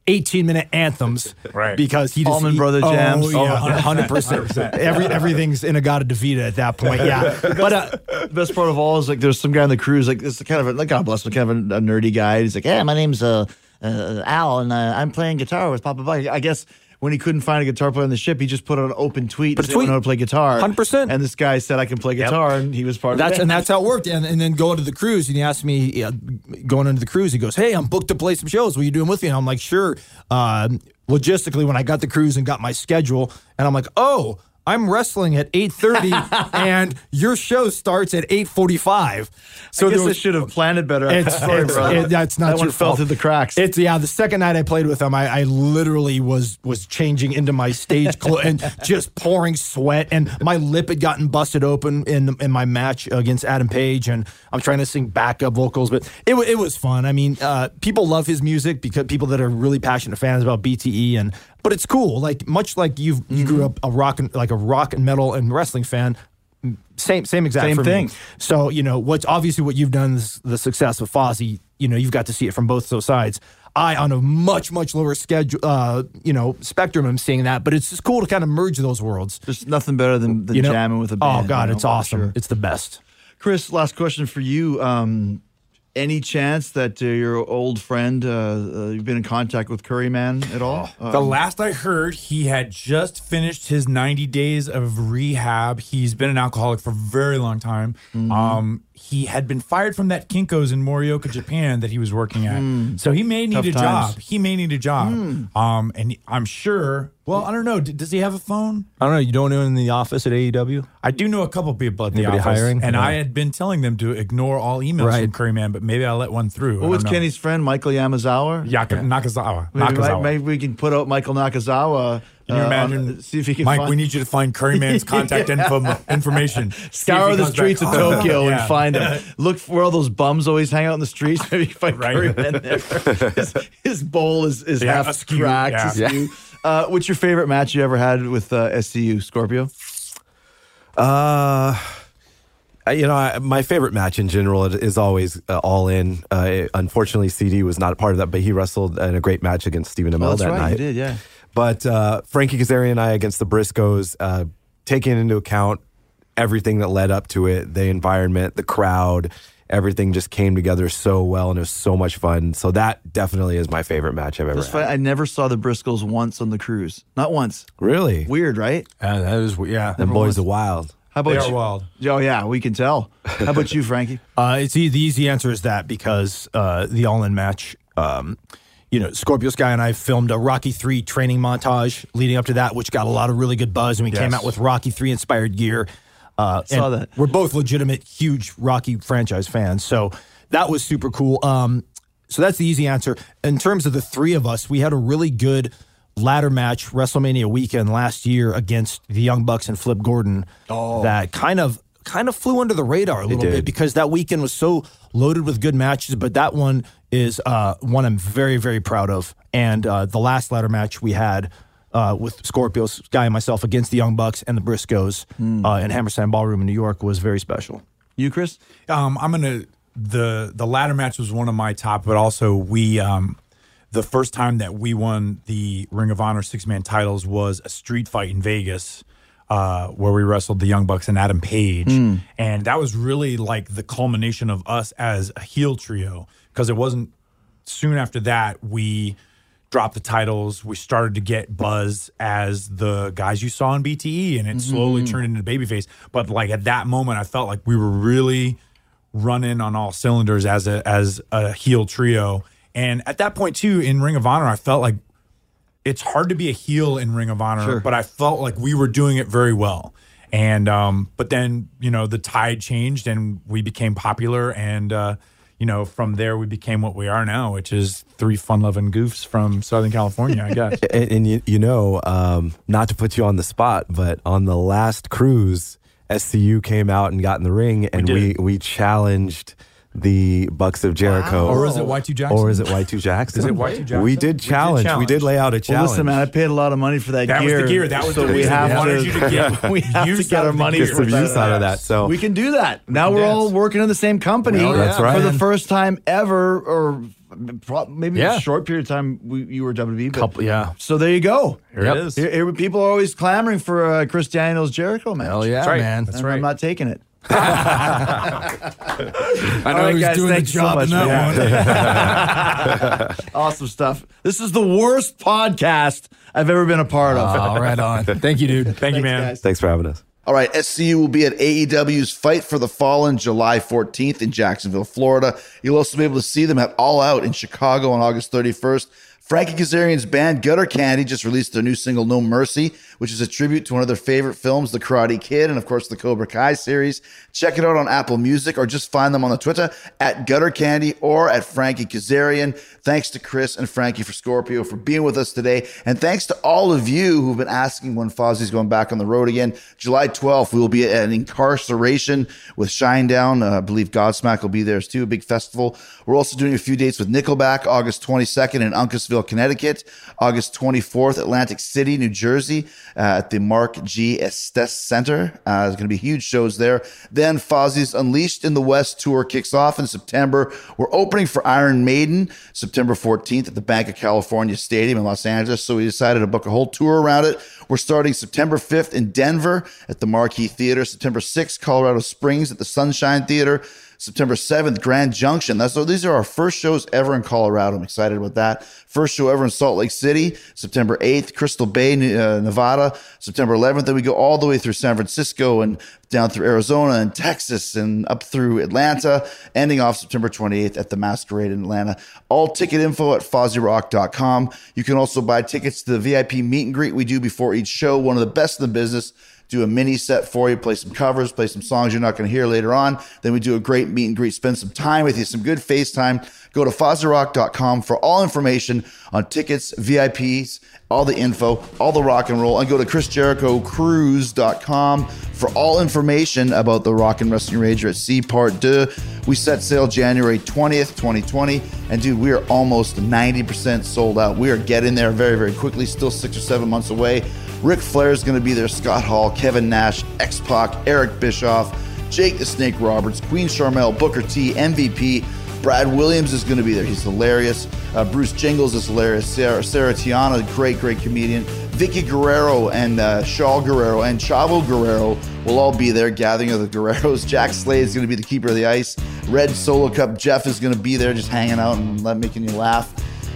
18 minute anthems, [LAUGHS] Right. Because he just Allman he- Brother jams. Oh, yeah, 100%. [LAUGHS] Every everything's in a Gadda-Da-Vida at that point. Yeah, [LAUGHS] but uh, the best part of all is like there's some guy on the cruise like this is kind of a, like God bless him kind of a, a nerdy guy. He's like, yeah, my name's uh, uh Al and uh, I'm playing guitar with Papa Buck. I guess when he couldn't find a guitar player on the ship, he just put out an open tweet. And said, "I tweet. know how to play guitar. 100%. And this guy said I can play guitar, and he was part That's of the and that's how it worked. And, and then going to the cruise, and he asked me uh, going into the cruise. He goes, "Hey, I'm booked to play some shows. What are you doing with me?" And I'm like, "Sure." Um logistically, when I got the cruise and got my schedule, and I'm like, "Oh." I'm wrestling at 8:30 [LAUGHS] and your show starts at 8:45. So I guess I should have planned it better. it's, it's- it- that's not that your one fell fault. through the cracks. It's yeah. The second night I played with him, I, I literally was was changing into my stage clothes and just pouring sweat, and my lip had gotten busted open in in my match against Adam Page, and I'm trying to sing backup vocals, but it it was fun. I mean, uh, people love his music because people that are really passionate fans about BTE, and but it's cool. Like much like you you grew up a rock and like a rock and metal and wrestling fan. Same same exact Same for me. thing. So you know what's obviously what you've done is the success of Fozzy. You know you've got to see it from both those sides. I on a much much lower schedule, uh, you know, spectrum. I'm seeing that, but it's just cool to kind of merge those worlds. There's nothing better than, than You know, jamming with a band. oh god, you know, it's awesome. sure. It's the best. Chris, last question for you. Um, any chance that uh, your old friend, uh, uh, you've been in contact with Curryman at all? Uh, The last I heard, he had just finished his 90 days of rehab. He's been an alcoholic for a very long time. Um, he had been fired from that Kinko's in Morioka, Japan that he was working at. So he may need Tough a times. job. He may need a job. Um, and I'm sure, well, I don't know. D- Does he have a phone? I don't know. You don't know in the office at AEW? I do know a couple people at the Anybody office, hiring? and Yeah. I had been telling them to ignore all emails Right. from Curryman, but maybe I'll let one through. I was. Kenny's friend, Michael Yamazawa? Yaka, Nakazawa. Maybe, Nakazawa. maybe we can put out Michael Nakazawa. Can you uh, imagine? on- see if he can Mike, find, we need you to find Curryman's [LAUGHS] contact info, information. [LAUGHS] Scour the streets back. of Tokyo [LAUGHS] Yeah. and find him. Look for where all those bums always hang out in the streets. Maybe find Right. Curryman there. His, his bowl is, is Yeah, half askew, cracked. yeah. askew. Uh, what's your favorite match you ever had with uh, SCU, Scorpio? Uh, you know, I, my favorite match in general is always uh, All In. Uh, unfortunately, CD was not a part of that, but he wrestled in a great match against Stephen Amell Oh, that's that right, night. you did, yeah. But uh, Frankie Kazarian and I against the Briscoes, uh, taking into account everything that led up to it, the environment, the crowd, everything just came together so well, and it was so much fun. So that definitely is my favorite match I've ever That's had. fine. I never saw the Briscoes once on the cruise. Not once. Really? Weird, right? Uh, that is yeah. The boys are wild. How about They are you? wild. Oh yeah, we can tell. How about you, Frankie? [LAUGHS] Uh, it's e- the easy answer is that because uh, the all-in match. Um, you know, Scorpio Sky and I filmed a Rocky Three training montage leading up to that, which got a lot of really good buzz, and we came out with Rocky Three inspired gear. Uh, Saw that. We're both legitimate, huge Rocky franchise fans, so that was super cool. Um, so that's the easy answer. In terms of the three of us, we had a really good ladder match WrestleMania weekend last year against the Young Bucks and Flip Gordon. Oh. That kind of kind of flew under the radar a little bit because that weekend was so loaded with good matches. But that one is uh, one I'm very very proud of. And uh, the last ladder match we had. Uh, with Scorpio Sky and myself against the Young Bucks and the Briscoes uh, in Hammerstein Ballroom in New York was very special. You, Chris? Um, I'm gonna the the ladder match was one of my top, but also we um, the first time that we won the Ring of Honor six man titles was a street fight in Vegas. Uh, where we wrestled the Young Bucks and Adam Page, and that was really like the culmination of us as a heel trio because it wasn't soon after that we dropped the titles. We started to get buzz as the guys you saw on bte and it slowly turned into babyface. But like at that moment i felt like we were really running on all cylinders as a as a heel trio. And at that point too in ring of honor i felt like it's hard to be a heel in Ring of Honor, but I felt like we were doing it very well. And um, but then you know the tide changed and we became popular, and uh, you know from there we became what we are now, which is three fun-loving goofs from Southern California, I guess. [LAUGHS] And, and you, you know, um, not to put you on the spot, but on the last cruise, SCU came out and got in the ring, and we did. we, challenged the Bucks of Jericho. or is it Y2 Jackson? Or is it Y2 Jackson? Is it Y2 Jackson? We did challenge. We challenge. did lay out a Well, challenge. listen, man, I paid a lot of money for that, gear. That was the gear. That was so the we reason. have We wanted to, you to get [LAUGHS] we have to get our money gear. for some use out of that. So We can do that. Now we're Yes. all working in the same company Well, that's right. for the first time ever, or maybe Yeah. a short period of time we, you were WWE. But, Couple- yeah. So there you go. Here it is. Here- here- people are always clamoring for uh, Chris Daniels Jericho match. Hell yeah, right. man! That's And right. I'm not taking it. [LAUGHS] I know All right, he was guys, doing the thank you so job much, in that man. one. [LAUGHS] Awesome stuff. This is the worst podcast I've ever been a part of. All right, on. [LAUGHS] Thank you, dude. Thank you, man. guys. thanks for having us. All right, SCU will be at AEW's Fight for the Fallen July 14th in Jacksonville, Florida. You'll also be able to see them at All Out in Chicago on August 31st. Frankie Kazarian's band Gutter Candy just released their new single No Mercy, which is a tribute to one of their favorite films, The Karate Kid, and of course the Cobra Kai series. Check it out on Apple Music or just find them on the Twitter at Gutter Candy or at Frankie Kazarian. Thanks to Chris and Frankie for Scorpio for being with us today. And thanks to all of you who've been asking when Fozzy's going back on the road again. July 12th, we will be at an Inkcarceration with Shinedown. Uh, I believe Godsmack will be there too, a big festival. We're also doing a few dates with Nickelback, August 22nd in Uncasville, Connecticut. August 24th, Atlantic City, New Jersey, uh, at the Mark G. Etess Center. Uh, there's going to be huge shows there. Then Fozzy's Unleashed in the West tour kicks off in September. We're opening for Iron Maiden September 14th at the Banc of California Stadium in Los Angeles. So we decided to book a whole tour around it. We're starting September 5th in Denver at the Marquee Theater. September 6th, Colorado Springs at the Sunshine Theater. September 7th, Grand Junction. That's so these are our first shows ever in Colorado. I'm excited about that. First show ever in Salt Lake City, September 8th, Crystal Bay, uh, Nevada, September 11th. Then we go all the way through San Francisco and down through Arizona and Texas and up through Atlanta, ending off September 28th at the Masquerade in Atlanta. All ticket info at FozzyRock.com. You can also buy tickets to the VIP meet and greet we do before each show, one of the best in the business do a mini set for you, play some covers, play some songs you're not going to hear later on. Then we do a great meet and greet, spend some time with you, some good FaceTime. Go to FozzyRock.com for all information on tickets, VIPs, all the info, all the rock and roll, and go to ChrisJerichoCruise.com for all information about the Rock and Wrestling Rager at Sea Part 2. We set sail January 20th, 2020, and dude, we are almost 90% sold out. We are getting there very, very quickly, still six or seven months away. Ric Flair is going to be there, Scott Hall, Kevin Nash, X Pac, Eric Bischoff, Jake the Snake Roberts, Queen Sharmell, Booker T, MVP. Brad Williams is going to be there. He's hilarious. Uh, Bruce Jingles is hilarious. Sarah, Sarah Tiana, great, great comedian. Vickie Guerrero and uh, Shaul Guerrero and Chavo Guerrero will all be there, gathering of the Guerreros. [LAUGHS] Jack Slade is going to be the keeper of the ice. Red Solo Cup Jeff is going to be there, just hanging out and making you laugh.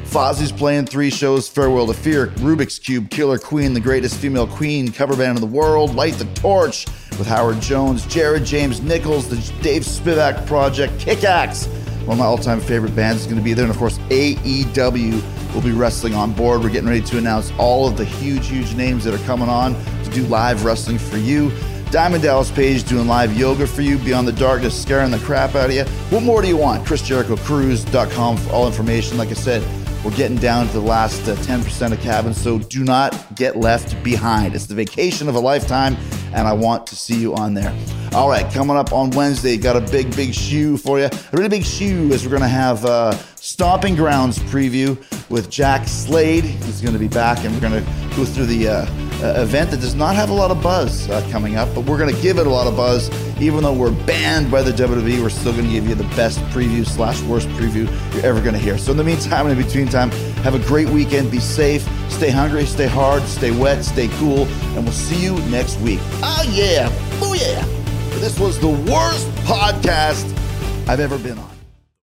Fozzy's playing three shows Farewell to Fear, Rubix Kube, Killer Queen, the greatest female queen cover band in the world, Light the Torch with Howard Jones, Jared James Nichols, the Dave Spivak Project, Kickaxe, one of my all time favorite bands, is going to be there. And of course, AEW will be wrestling on board. We're getting ready to announce all of the huge, huge names that are coming on to do live wrestling for you. Diamond Dallas Page doing live yoga for you, Beyond the Darkness, scaring the crap out of you. What more do you want? ChrisJerichoCruise.com for all information. Like I said, we're getting down to the last uh, 10% of cabins, so do not get left behind. It's the vacation of a lifetime, and I want to see you on there. All right, coming up on Wednesday, got a big, big shoe for you. A really big shoe is we're going to have uh, Stomping Grounds preview with Jack Slade. He's going to be back, and we're going to go through the uh, uh, event that does not have a lot of buzz uh, coming up, but we're going to give it a lot of buzz. Even though we're banned by the WWE, we're still going to give you the best preview slash worst preview you're ever going to hear. So in the meantime, in between time, have a great weekend. Be safe, stay hungry, stay hard, stay wet, stay cool, and we'll see you next week. Oh yeah, oh yeah. This was the worst podcast I've ever been on.